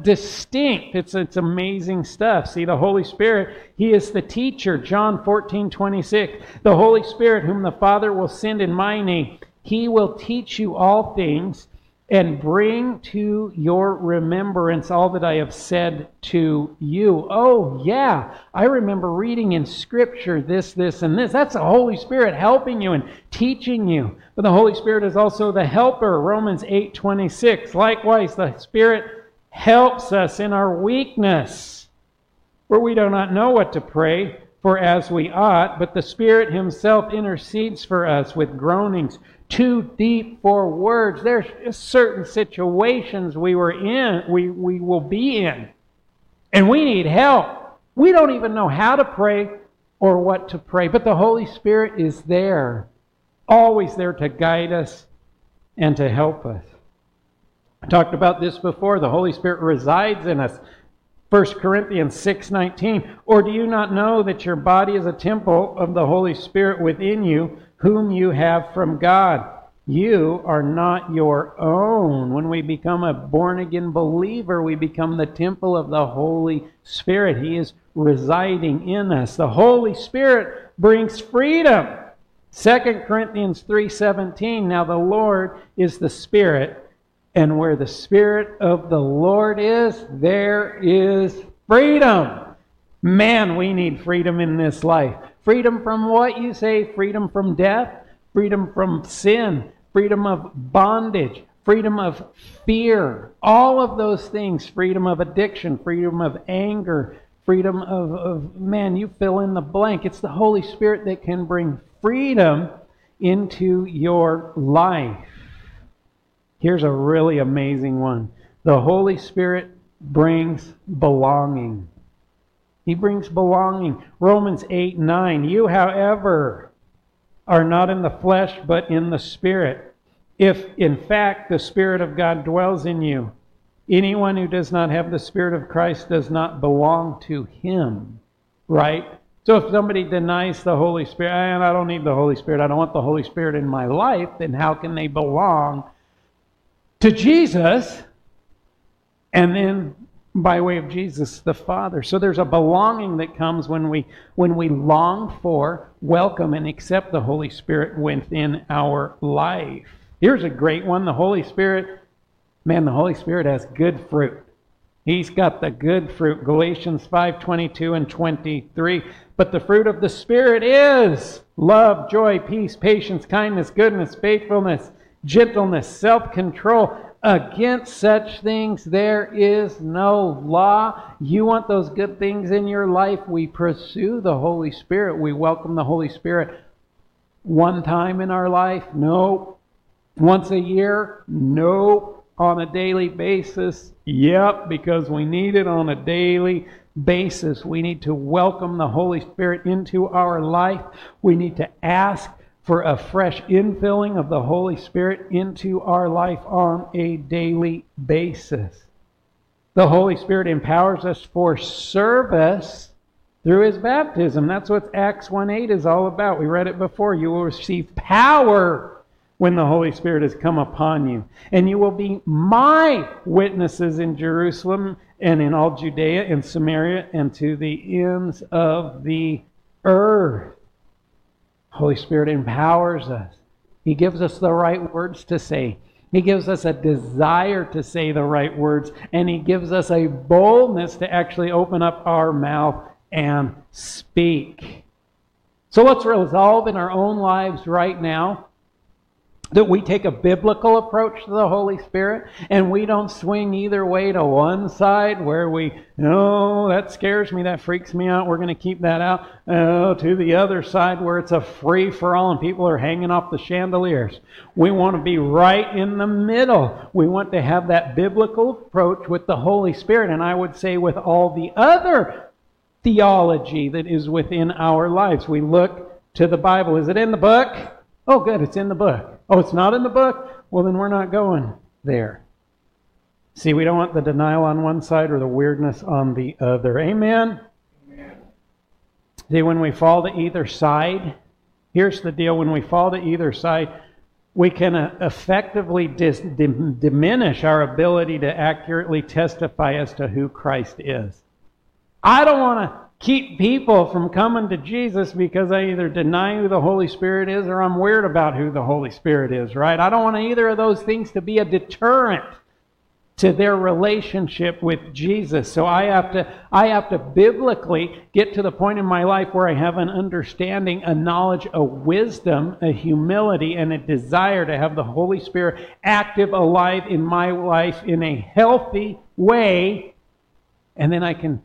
Distinct. It's, it's amazing stuff. See, the Holy Spirit, He is the teacher. John 14, 26. The Holy Spirit, whom the Father will send in my name, He will teach you all things and bring to your remembrance all that I have said to you. Oh, yeah, I remember reading in Scripture this, this, and this. That's the Holy Spirit helping you and teaching you. But the Holy Spirit is also the helper. Romans 8 26. Likewise, the Spirit helps us in our weakness, where we do not know what to pray for as we ought, but the Spirit Himself intercedes for us with groanings too deep for words. There's certain situations we were in, we, we will be in, and we need help. We don't even know how to pray or what to pray, but the Holy Spirit is there, always there to guide us and to help us. I talked about this before. The Holy Spirit resides in us. 1 Corinthians 6:19 Or do you not know that your body is a temple of the Holy Spirit within you whom you have from God. You are not your own. When we become a born again believer, we become the temple of the Holy Spirit. He is residing in us. The Holy Spirit brings freedom. 2 Corinthians 3:17 Now the Lord is the Spirit, and where the Spirit of the Lord is, there is Freedom. Man, we need freedom in this life. Freedom from what you say? Freedom from death, freedom from sin, freedom of bondage, freedom of fear. All of those things freedom of addiction, freedom of anger, freedom of, of man, you fill in the blank. It's the Holy Spirit that can bring freedom into your life. Here's a really amazing one the Holy Spirit brings belonging. He brings belonging. Romans 8 9. You, however, are not in the flesh, but in the Spirit. If, in fact, the Spirit of God dwells in you, anyone who does not have the Spirit of Christ does not belong to Him. Right? So if somebody denies the Holy Spirit, and I don't need the Holy Spirit, I don't want the Holy Spirit in my life, then how can they belong to Jesus? And then by way of Jesus the Father. So there's a belonging that comes when we when we long for, welcome and accept the Holy Spirit within our life. Here's a great one, the Holy Spirit. Man, the Holy Spirit has good fruit. He's got the good fruit. Galatians 5:22 and 23. But the fruit of the Spirit is love, joy, peace, patience, kindness, goodness, faithfulness, gentleness, self-control. Against such things there is no law. You want those good things in your life? We pursue the Holy Spirit. We welcome the Holy Spirit one time in our life? No. Once a year? No. On a daily basis? Yep, because we need it on a daily basis. We need to welcome the Holy Spirit into our life. We need to ask for a fresh infilling of the Holy Spirit into our life on a daily basis. The Holy Spirit empowers us for service through his baptism. That's what Acts 1 8 is all about. We read it before. You will receive power when the Holy Spirit has come upon you. And you will be my witnesses in Jerusalem and in all Judea and Samaria and to the ends of the earth. Holy Spirit empowers us. He gives us the right words to say. He gives us a desire to say the right words, and He gives us a boldness to actually open up our mouth and speak. So let's resolve in our own lives right now that we take a biblical approach to the Holy Spirit and we don't swing either way to one side where we, no, that scares me, that freaks me out, we're going to keep that out, uh, to the other side where it's a free for all and people are hanging off the chandeliers. We want to be right in the middle. We want to have that biblical approach with the Holy Spirit, and I would say with all the other theology that is within our lives. We look to the Bible. Is it in the book? Oh, good, it's in the book. Oh, it's not in the book? Well, then we're not going there. See, we don't want the denial on one side or the weirdness on the other. Amen? Amen. See, when we fall to either side, here's the deal when we fall to either side, we can uh, effectively dis- diminish our ability to accurately testify as to who Christ is. I don't want to keep people from coming to Jesus because I either deny who the Holy Spirit is or I'm weird about who the Holy Spirit is, right? I don't want either of those things to be a deterrent to their relationship with Jesus. So I have to I have to biblically get to the point in my life where I have an understanding, a knowledge, a wisdom, a humility and a desire to have the Holy Spirit active alive in my life in a healthy way and then I can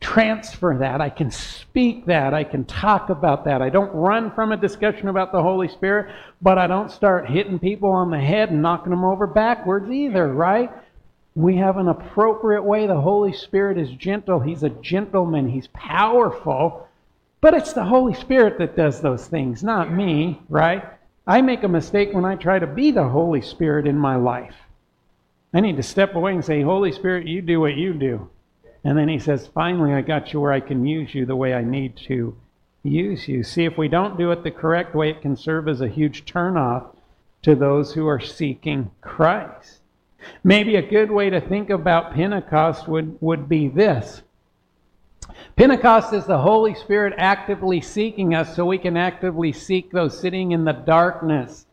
transfer that. I can speak that. I can talk about that. I don't run from a discussion about the Holy Spirit, but I don't start hitting people on the head and knocking them over backwards either, right? We have an appropriate way. The Holy Spirit is gentle. He's a gentleman. He's powerful. But it's the Holy Spirit that does those things, not me, right? I make a mistake when I try to be the Holy Spirit in my life. I need to step away and say, Holy Spirit, you do what you do. And then he says, finally, I got you where I can use you the way I need to use you. See, if we don't do it the correct way, it can serve as a huge turnoff to those who are seeking Christ. Maybe a good way to think about Pentecost would, would be this Pentecost is the Holy Spirit actively seeking us so we can actively seek those sitting in the darkness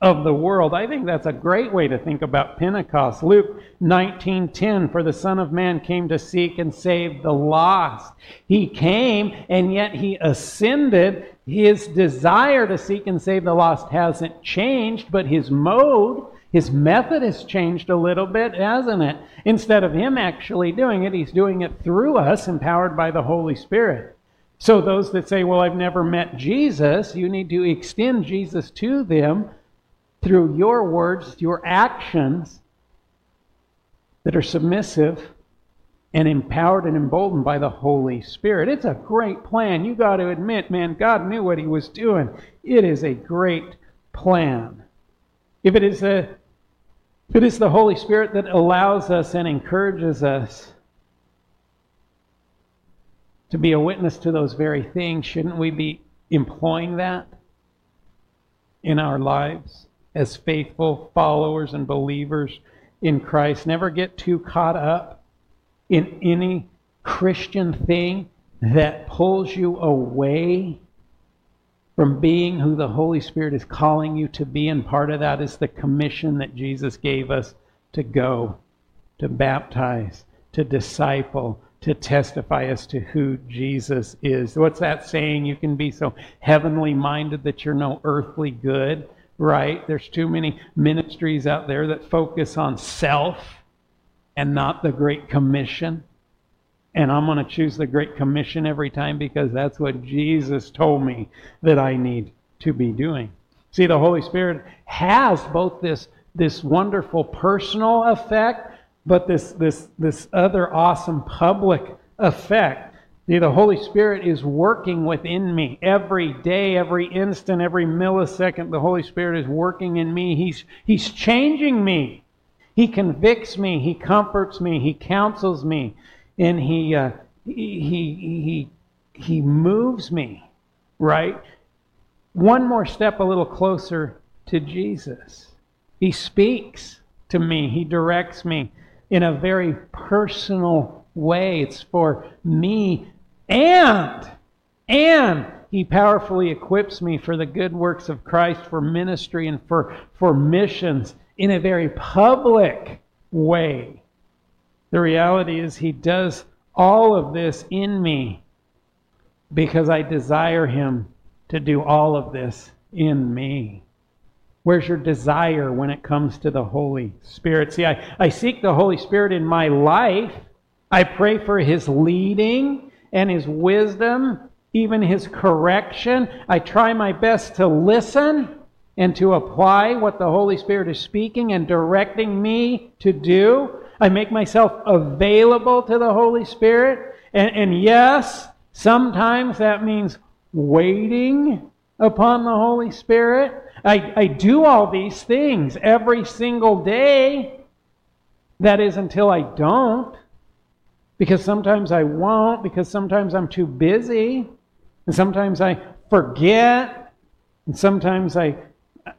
of the world. I think that's a great way to think about Pentecost. Luke 19:10 for the son of man came to seek and save the lost. He came and yet he ascended. His desire to seek and save the lost hasn't changed, but his mode, his method has changed a little bit, hasn't it? Instead of him actually doing it, he's doing it through us empowered by the Holy Spirit. So those that say, "Well, I've never met Jesus," you need to extend Jesus to them through your words, your actions that are submissive and empowered and emboldened by the Holy Spirit. It's a great plan. You got to admit, man, God knew what he was doing. It is a great plan. If it is a if it is the Holy Spirit that allows us and encourages us to be a witness to those very things, shouldn't we be employing that in our lives? As faithful followers and believers in Christ. Never get too caught up in any Christian thing that pulls you away from being who the Holy Spirit is calling you to be. And part of that is the commission that Jesus gave us to go, to baptize, to disciple, to testify as to who Jesus is. What's that saying? You can be so heavenly minded that you're no earthly good right? There's too many ministries out there that focus on self and not the Great Commission. And I'm going to choose the Great Commission every time because that's what Jesus told me that I need to be doing. See, the Holy Spirit has both this, this wonderful personal effect, but this, this, this other awesome public effect the Holy Spirit is working within me every day, every instant, every millisecond. The Holy Spirit is working in me. He's, he's changing me. He convicts me. He comforts me. He counsels me. And he, uh, he, he, he, he moves me, right? One more step a little closer to Jesus. He speaks to me. He directs me in a very personal way. It's for me and, and he powerfully equips me for the good works of Christ, for ministry, and for, for missions in a very public way. The reality is, he does all of this in me because I desire him to do all of this in me. Where's your desire when it comes to the Holy Spirit? See, I, I seek the Holy Spirit in my life. I pray for his leading and his wisdom, even his correction. I try my best to listen and to apply what the Holy Spirit is speaking and directing me to do. I make myself available to the Holy Spirit. And, and yes, sometimes that means waiting upon the Holy Spirit. I, I do all these things every single day. That is until I don't because sometimes I won't, because sometimes I'm too busy, and sometimes I forget, and sometimes I,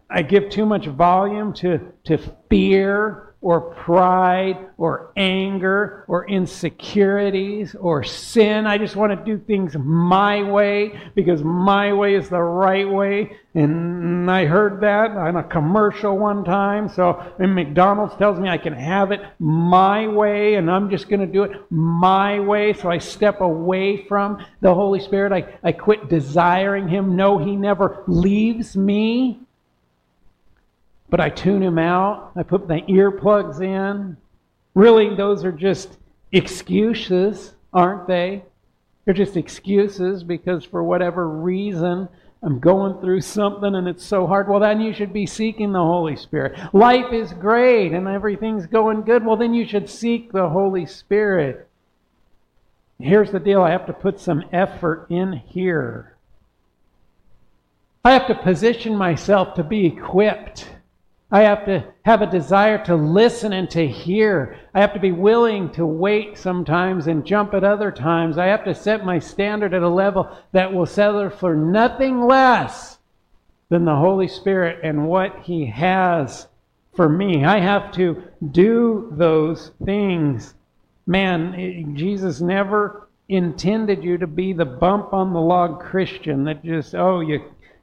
I give too much volume to, to fear or pride or anger or insecurities or sin. I just want to do things my way because my way is the right way. And I heard that on a commercial one time. So and McDonald's tells me I can have it my way and I'm just going to do it my way. So I step away from the Holy Spirit. I, I quit desiring Him. No, He never leaves me but I tune him out. I put my earplugs in. Really, those are just excuses, aren't they? They're just excuses because for whatever reason I'm going through something and it's so hard. Well, then you should be seeking the Holy Spirit. Life is great and everything's going good. Well, then you should seek the Holy Spirit. Here's the deal I have to put some effort in here. I have to position myself to be equipped I have to have a desire to listen and to hear. I have to be willing to wait sometimes and jump at other times. I have to set my standard at a level that will settle for nothing less than the Holy Spirit and what He has for me. I have to do those things. Man, eh, Jesus never intended you to be the bump on the log Christian that just, oh, you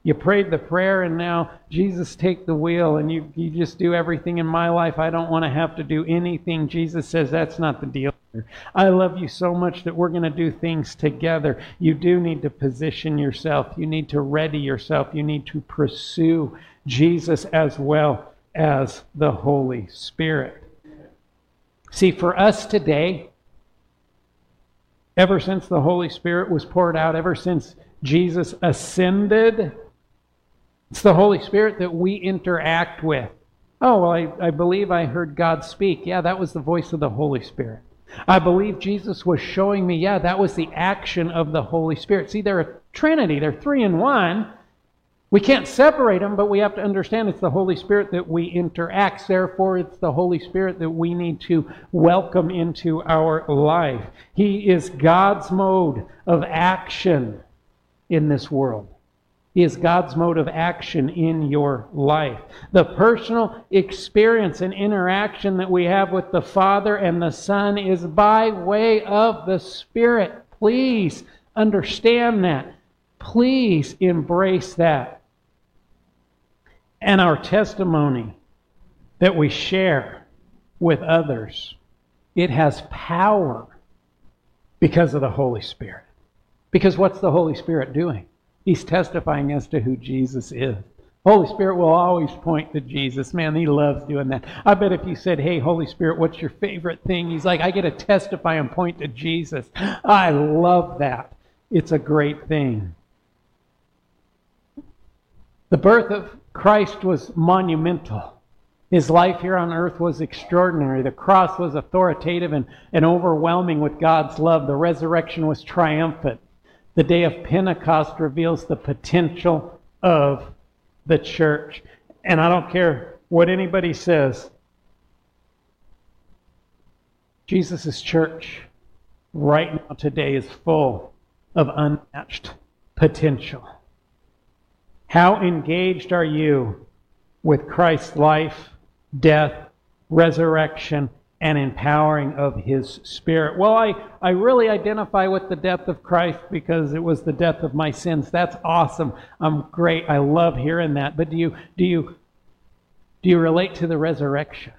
you prayed the prayer and now Jesus take the wheel and you, you just do everything in my life. I don't want to have to do anything. Jesus says that's not the deal. I love you so much that we're going to do things together. You do need to position yourself. You need to ready yourself. You need to pursue Jesus as well as the Holy Spirit. See, for us today, ever since the Holy Spirit was poured out, ever since Jesus ascended, it's the Holy Spirit that we interact with. Oh, well, I, I believe I heard God speak. Yeah, that was the voice of the Holy Spirit. I believe Jesus was showing me, yeah, that was the action of the Holy Spirit. See, they're a trinity, they're three in one. We can't separate them, but we have to understand it's the Holy Spirit that we interact. Therefore, it's the Holy Spirit that we need to welcome into our life. He is God's mode of action in this world is God's mode of action in your life. The personal experience and interaction that we have with the Father and the Son is by way of the Spirit. Please understand that. Please embrace that. And our testimony that we share with others, it has power because of the Holy Spirit. Because what's the Holy Spirit doing? He's testifying as to who Jesus is. Holy Spirit will always point to Jesus. Man, he loves doing that. I bet if you said, Hey, Holy Spirit, what's your favorite thing? He's like, I get to testify and point to Jesus. I love that. It's a great thing. The birth of Christ was monumental. His life here on earth was extraordinary. The cross was authoritative and, and overwhelming with God's love. The resurrection was triumphant. The day of Pentecost reveals the potential of the church. And I don't care what anybody says, Jesus' church right now today is full of unmatched potential. How engaged are you with Christ's life, death, resurrection, and empowering of his spirit. Well, I, I really identify with the death of Christ because it was the death of my sins. That's awesome. I'm great. I love hearing that. But do you do you do you relate to the resurrection?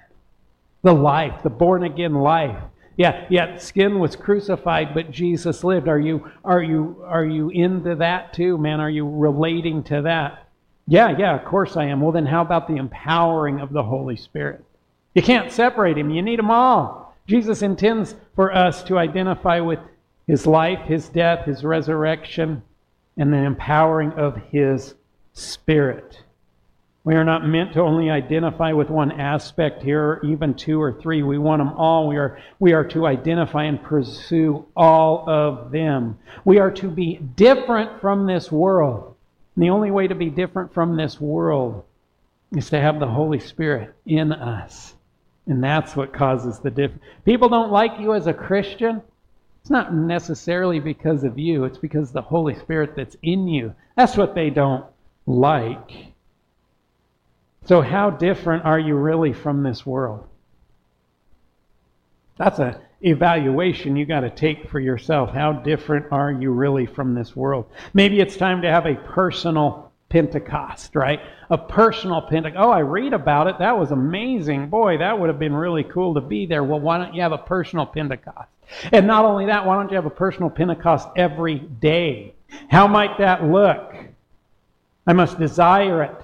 The life, the born again life. Yeah, yeah, skin was crucified, but Jesus lived. Are you are you are you into that too, man? Are you relating to that? Yeah, yeah, of course I am. Well then how about the empowering of the Holy Spirit? You can't separate him. You need them all. Jesus intends for us to identify with his life, his death, his resurrection, and the empowering of his spirit. We are not meant to only identify with one aspect here, or even two or three. We want them all. We are, we are to identify and pursue all of them. We are to be different from this world. And the only way to be different from this world is to have the Holy Spirit in us. And that's what causes the difference. People don't like you as a Christian. It's not necessarily because of you, it's because the Holy Spirit that's in you. That's what they don't like. So, how different are you really from this world? That's an evaluation you got to take for yourself. How different are you really from this world? Maybe it's time to have a personal Pentecost, right? A personal Pentecost. Oh, I read about it. That was amazing. Boy, that would have been really cool to be there. Well, why don't you have a personal Pentecost? And not only that, why don't you have a personal Pentecost every day? How might that look? I must desire it.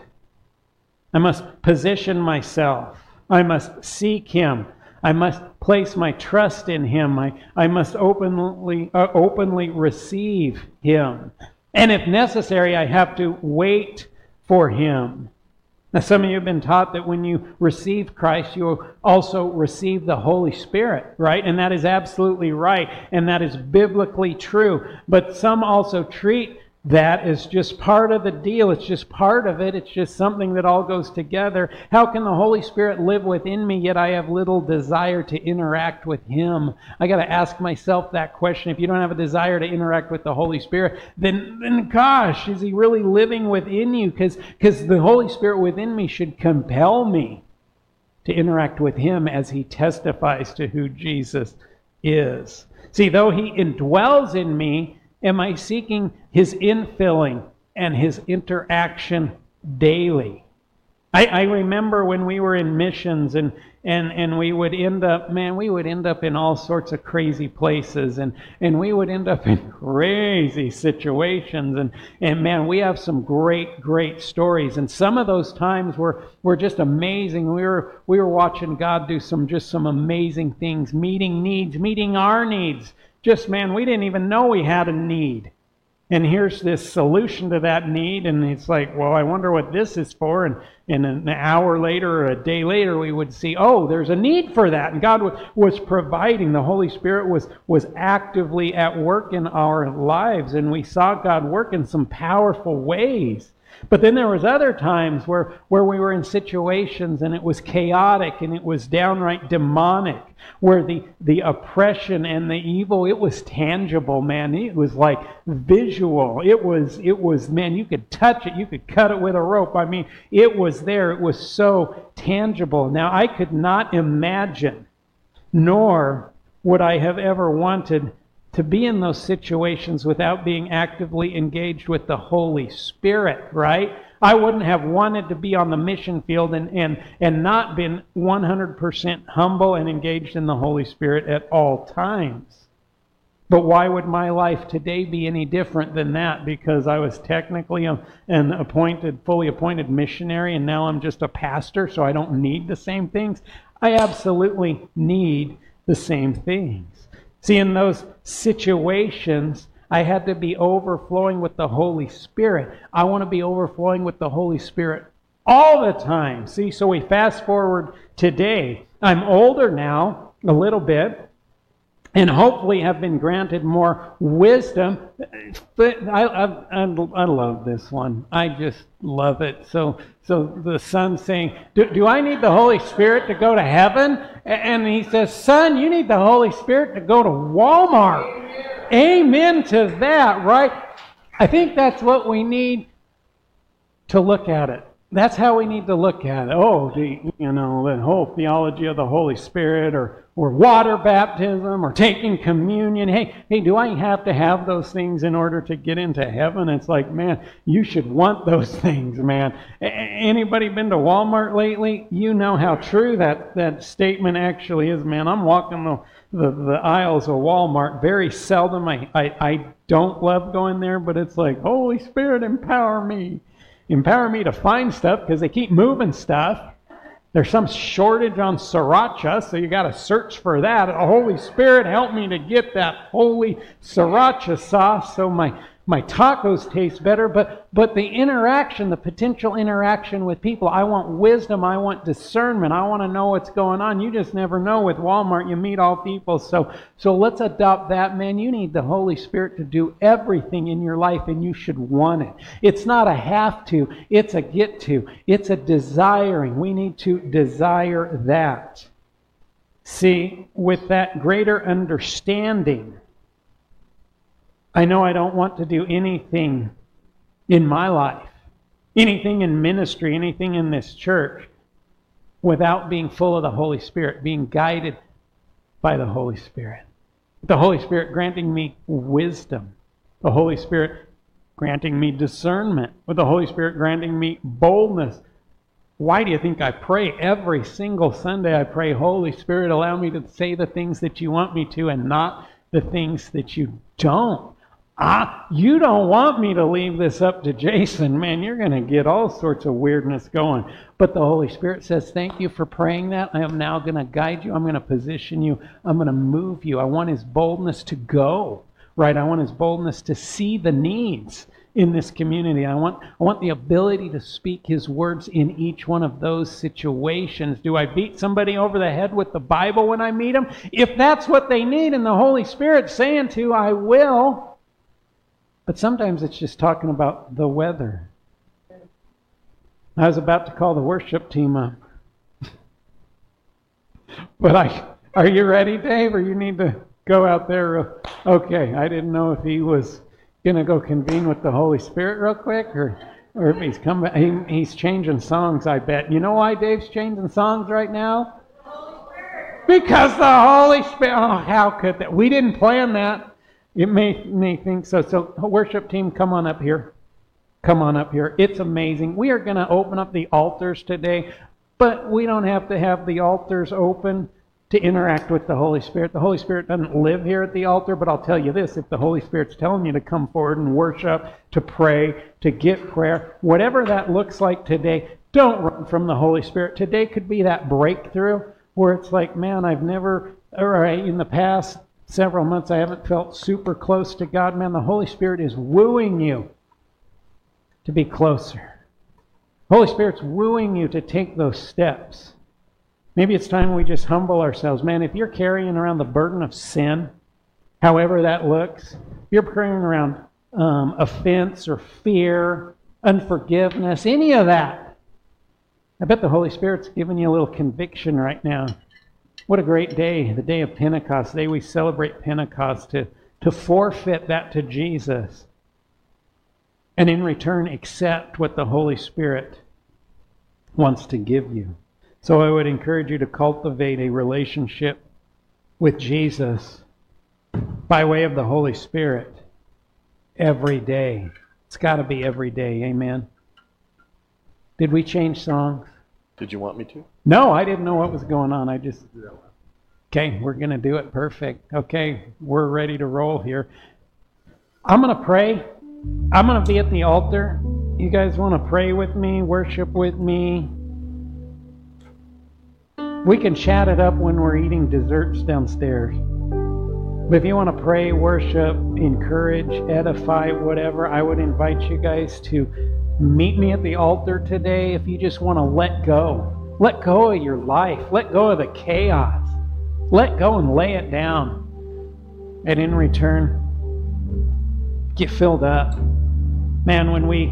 I must position myself. I must seek Him. I must place my trust in Him. I, I must openly, uh, openly receive Him. And if necessary, I have to wait for him. Now, some of you have been taught that when you receive Christ, you also receive the Holy Spirit, right? And that is absolutely right. And that is biblically true. But some also treat that is just part of the deal. It's just part of it. It's just something that all goes together. How can the Holy Spirit live within me, yet I have little desire to interact with Him? I got to ask myself that question. If you don't have a desire to interact with the Holy Spirit, then, then gosh, is He really living within you? Because the Holy Spirit within me should compel me to interact with Him as He testifies to who Jesus is. See, though He indwells in me, Am I seeking his infilling and his interaction daily. I, I remember when we were in missions and, and, and we would end up, man, we would end up in all sorts of crazy places and, and we would end up in crazy situations. And, and man, we have some great, great stories. And some of those times were, were just amazing. We were, we were watching God do some, just some amazing things, meeting needs, meeting our needs. Just, man, we didn't even know we had a need. And here's this solution to that need and it's like well i wonder what this is for. And, and an hour later or a day later we would see oh there's a need for that. And god was providing. The holy spirit was was actively at work in our lives and we saw god work in some powerful ways but then there was other times where, where we were in situations and it was chaotic and it was downright demonic, where the, the oppression and the evil, it was tangible, man. It was like visual. It was, it was, man, you could touch it, you could cut it with a rope. I mean, it was there. It was so tangible. Now, I could not imagine, nor would I have ever wanted to be in those situations without being actively engaged with the Holy Spirit, right? I wouldn't have wanted to be on the mission field and, and, and not been 100% humble and engaged in the Holy Spirit at all times. But why would my life today be any different than that? Because I was technically a, an appointed, fully appointed missionary, and now I'm just a pastor, so I don't need the same things. I absolutely need the same things. See, in those situations, I had to be overflowing with the Holy Spirit. I want to be overflowing with the Holy Spirit all the time. See, so we fast forward today. I'm older now, a little bit, and hopefully have been granted more wisdom. But I, I, I, love this one. I just love it. So, so the son saying, do, do I need the Holy Spirit to go to heaven? And he says, Son, you need the Holy Spirit to go to Walmart. Amen, Amen to that, right? I think that's what we need to look at it. That's how we need to look at it. Oh, the, you know, the whole theology of the Holy Spirit or, or water baptism or taking communion. Hey, hey, do I have to have those things in order to get into heaven? It's like, man, you should want those things, man. Anybody been to Walmart lately? You know how true that, that statement actually is, man. I'm walking the, the, the aisles of Walmart very seldom. I, I, I don't love going there, but it's like, Holy Spirit, empower me empower me to find stuff because they keep moving stuff. There's some shortage on sriracha, so you got to search for that. Holy Spirit, help me to get that holy sriracha sauce so my my tacos taste better, but but the interaction, the potential interaction with people, I want wisdom, I want discernment, I want to know what's going on. You just never know with Walmart, you meet all people. So so let's adopt that, man. You need the Holy Spirit to do everything in your life and you should want it. It's not a have to, it's a get to. It's a desiring. We need to desire that. See, with that greater understanding, I know I don't want to do anything in my life, anything in ministry, anything in this church, without being full of the Holy Spirit, being guided by the Holy Spirit. The Holy Spirit granting me wisdom, the Holy Spirit granting me discernment, with the Holy Spirit granting me boldness. Why do you think I pray every single Sunday? I pray, Holy Spirit, allow me to say the things that you want me to and not the things that you don't. Ah, you don't want me to leave this up to Jason. Man, you're going to get all sorts of weirdness going. But the Holy Spirit says, Thank you for praying that. I am now going to guide you. I'm going to position you. I'm going to move you. I want His boldness to go, right? I want His boldness to see the needs in this community. I want, I want the ability to speak His words in each one of those situations. Do I beat somebody over the head with the Bible when I meet them? If that's what they need and the Holy Spirit saying to, I will. But sometimes it's just talking about the weather. I was about to call the worship team up. but I are you ready, Dave, or you need to go out there? Okay, I didn't know if he was going to go convene with the Holy Spirit real quick or or if he's coming he, he's changing songs, I bet. You know why Dave's changing songs right now? Because the Holy Spirit. Oh, how could that? We didn't plan that. It may, may think so. So, worship team, come on up here. come on up here. It's amazing. We are going to open up the altars today, but we don't have to have the altars open to interact with the Holy Spirit. The Holy Spirit doesn't live here at the altar, but I'll tell you this if the Holy Spirit's telling you to come forward and worship, to pray, to get prayer, whatever that looks like today, don't run from the Holy Spirit. Today could be that breakthrough where it's like, man, I've never, or in the past several months, I haven't felt super close to God. Man, the Holy Spirit is wooing you to be closer. Holy Spirit's wooing you to take those steps. Maybe it's time we just humble ourselves. Man, if you're carrying around the burden of sin, however that looks, if you're carrying around um, offense or fear, unforgiveness, any of that, I bet the Holy Spirit's giving you a little conviction right now. What a great day, the day of Pentecost, the day we celebrate Pentecost, to, to forfeit that to Jesus and in return accept what the Holy Spirit wants to give you. So I would encourage you to cultivate a relationship with Jesus by way of the Holy Spirit every day. It's got to be every day. Amen. Did we change songs? Did you want me to? No, I didn't know what was going on. I just. Okay, we're going to do it perfect. Okay, we're ready to roll here. I'm going to pray. I'm going to be at the altar. You guys want to pray with me, worship with me? We can chat it up when we're eating desserts downstairs. But if you want to pray, worship, encourage, edify, whatever, I would invite you guys to meet me at the altar today if you just want to let go. Let go of your life. Let go of the chaos. Let go and lay it down. And in return, get filled up. Man, when we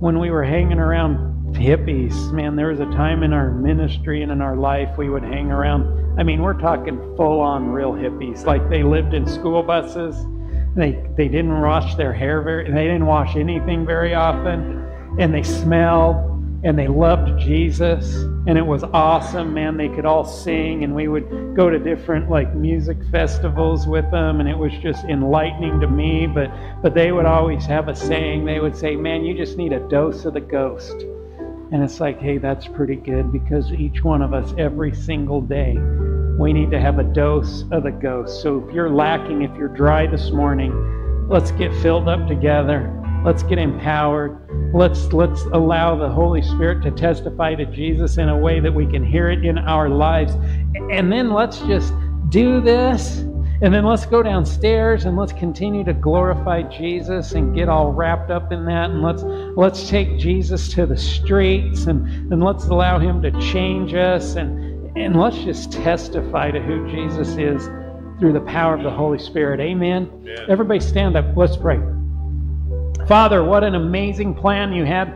when we were hanging around hippies. Man, there was a time in our ministry and in our life we would hang around. I mean, we're talking full on real hippies. Like they lived in school buses. They they didn't wash their hair very they didn't wash anything very often. And they smelled and they loved Jesus and it was awesome man they could all sing and we would go to different like music festivals with them and it was just enlightening to me but but they would always have a saying they would say man you just need a dose of the ghost and it's like, hey, that's pretty good because each one of us, every single day, we need to have a dose of the ghost. So if you're lacking, if you're dry this morning, let's get filled up together. Let's get empowered. Let's let's allow the Holy Spirit to testify to Jesus in a way that we can hear it in our lives. And then let's just do this and then let's go downstairs and let's continue to glorify Jesus and get all wrapped up in that. And let's let's take Jesus to the streets and, and let's allow him to change us and and let's just testify to who Jesus is through the power of the Holy Spirit. Amen. Amen. Everybody stand up. Let's pray. Father, what an amazing plan you had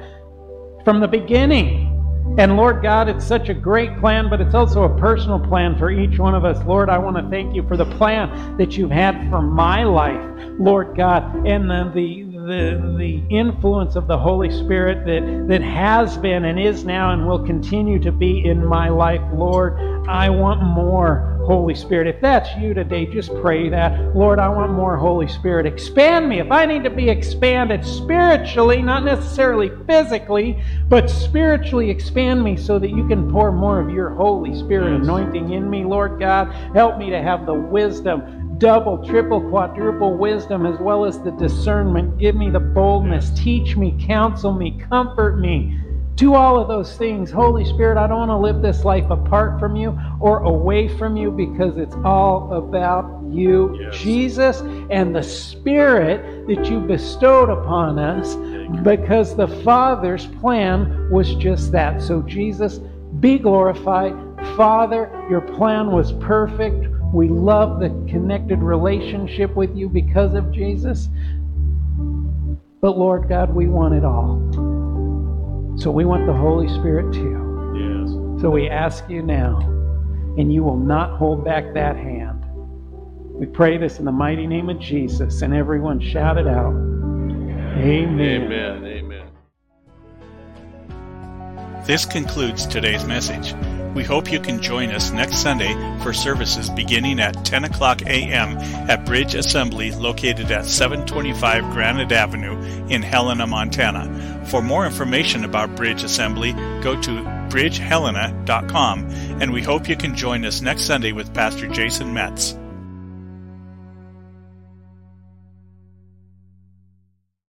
from the beginning. And Lord God, it's such a great plan, but it's also a personal plan for each one of us. Lord, I want to thank you for the plan that you've had for my life, Lord God, and the, the the, the influence of the Holy Spirit that, that has been and is now and will continue to be in my life, Lord. I want more Holy Spirit. If that's you today, just pray that. Lord, I want more Holy Spirit. Expand me. If I need to be expanded spiritually, not necessarily physically, but spiritually expand me so that you can pour more of your Holy Spirit anointing in me, Lord God. Help me to have the wisdom double, triple, quadruple wisdom as well as the discernment. Give me the boldness. Teach me, counsel me, comfort me. Do all of those things. Holy Spirit, I don't want to live this life apart from you or away from you because it's all about you, yes. Jesus, and the Spirit that you bestowed upon us because the Father's plan was just that. So, Jesus, be glorified. Father, your plan was perfect. We love the connected relationship with you because of Jesus. But Lord God, we want it all. So we want the Holy Spirit too. Yes. So we ask you now, and you will not hold back that hand. We pray this in the mighty name of Jesus, and everyone shout it out. Amen. Amen. Amen. This concludes today's message. We hope you can join us next Sunday for services beginning at 10 o'clock a.m. at Bridge Assembly located at 725 Granite Avenue in Helena, Montana. For more information about Bridge Assembly, go to bridgehelena.com and we hope you can join us next Sunday with Pastor Jason Metz.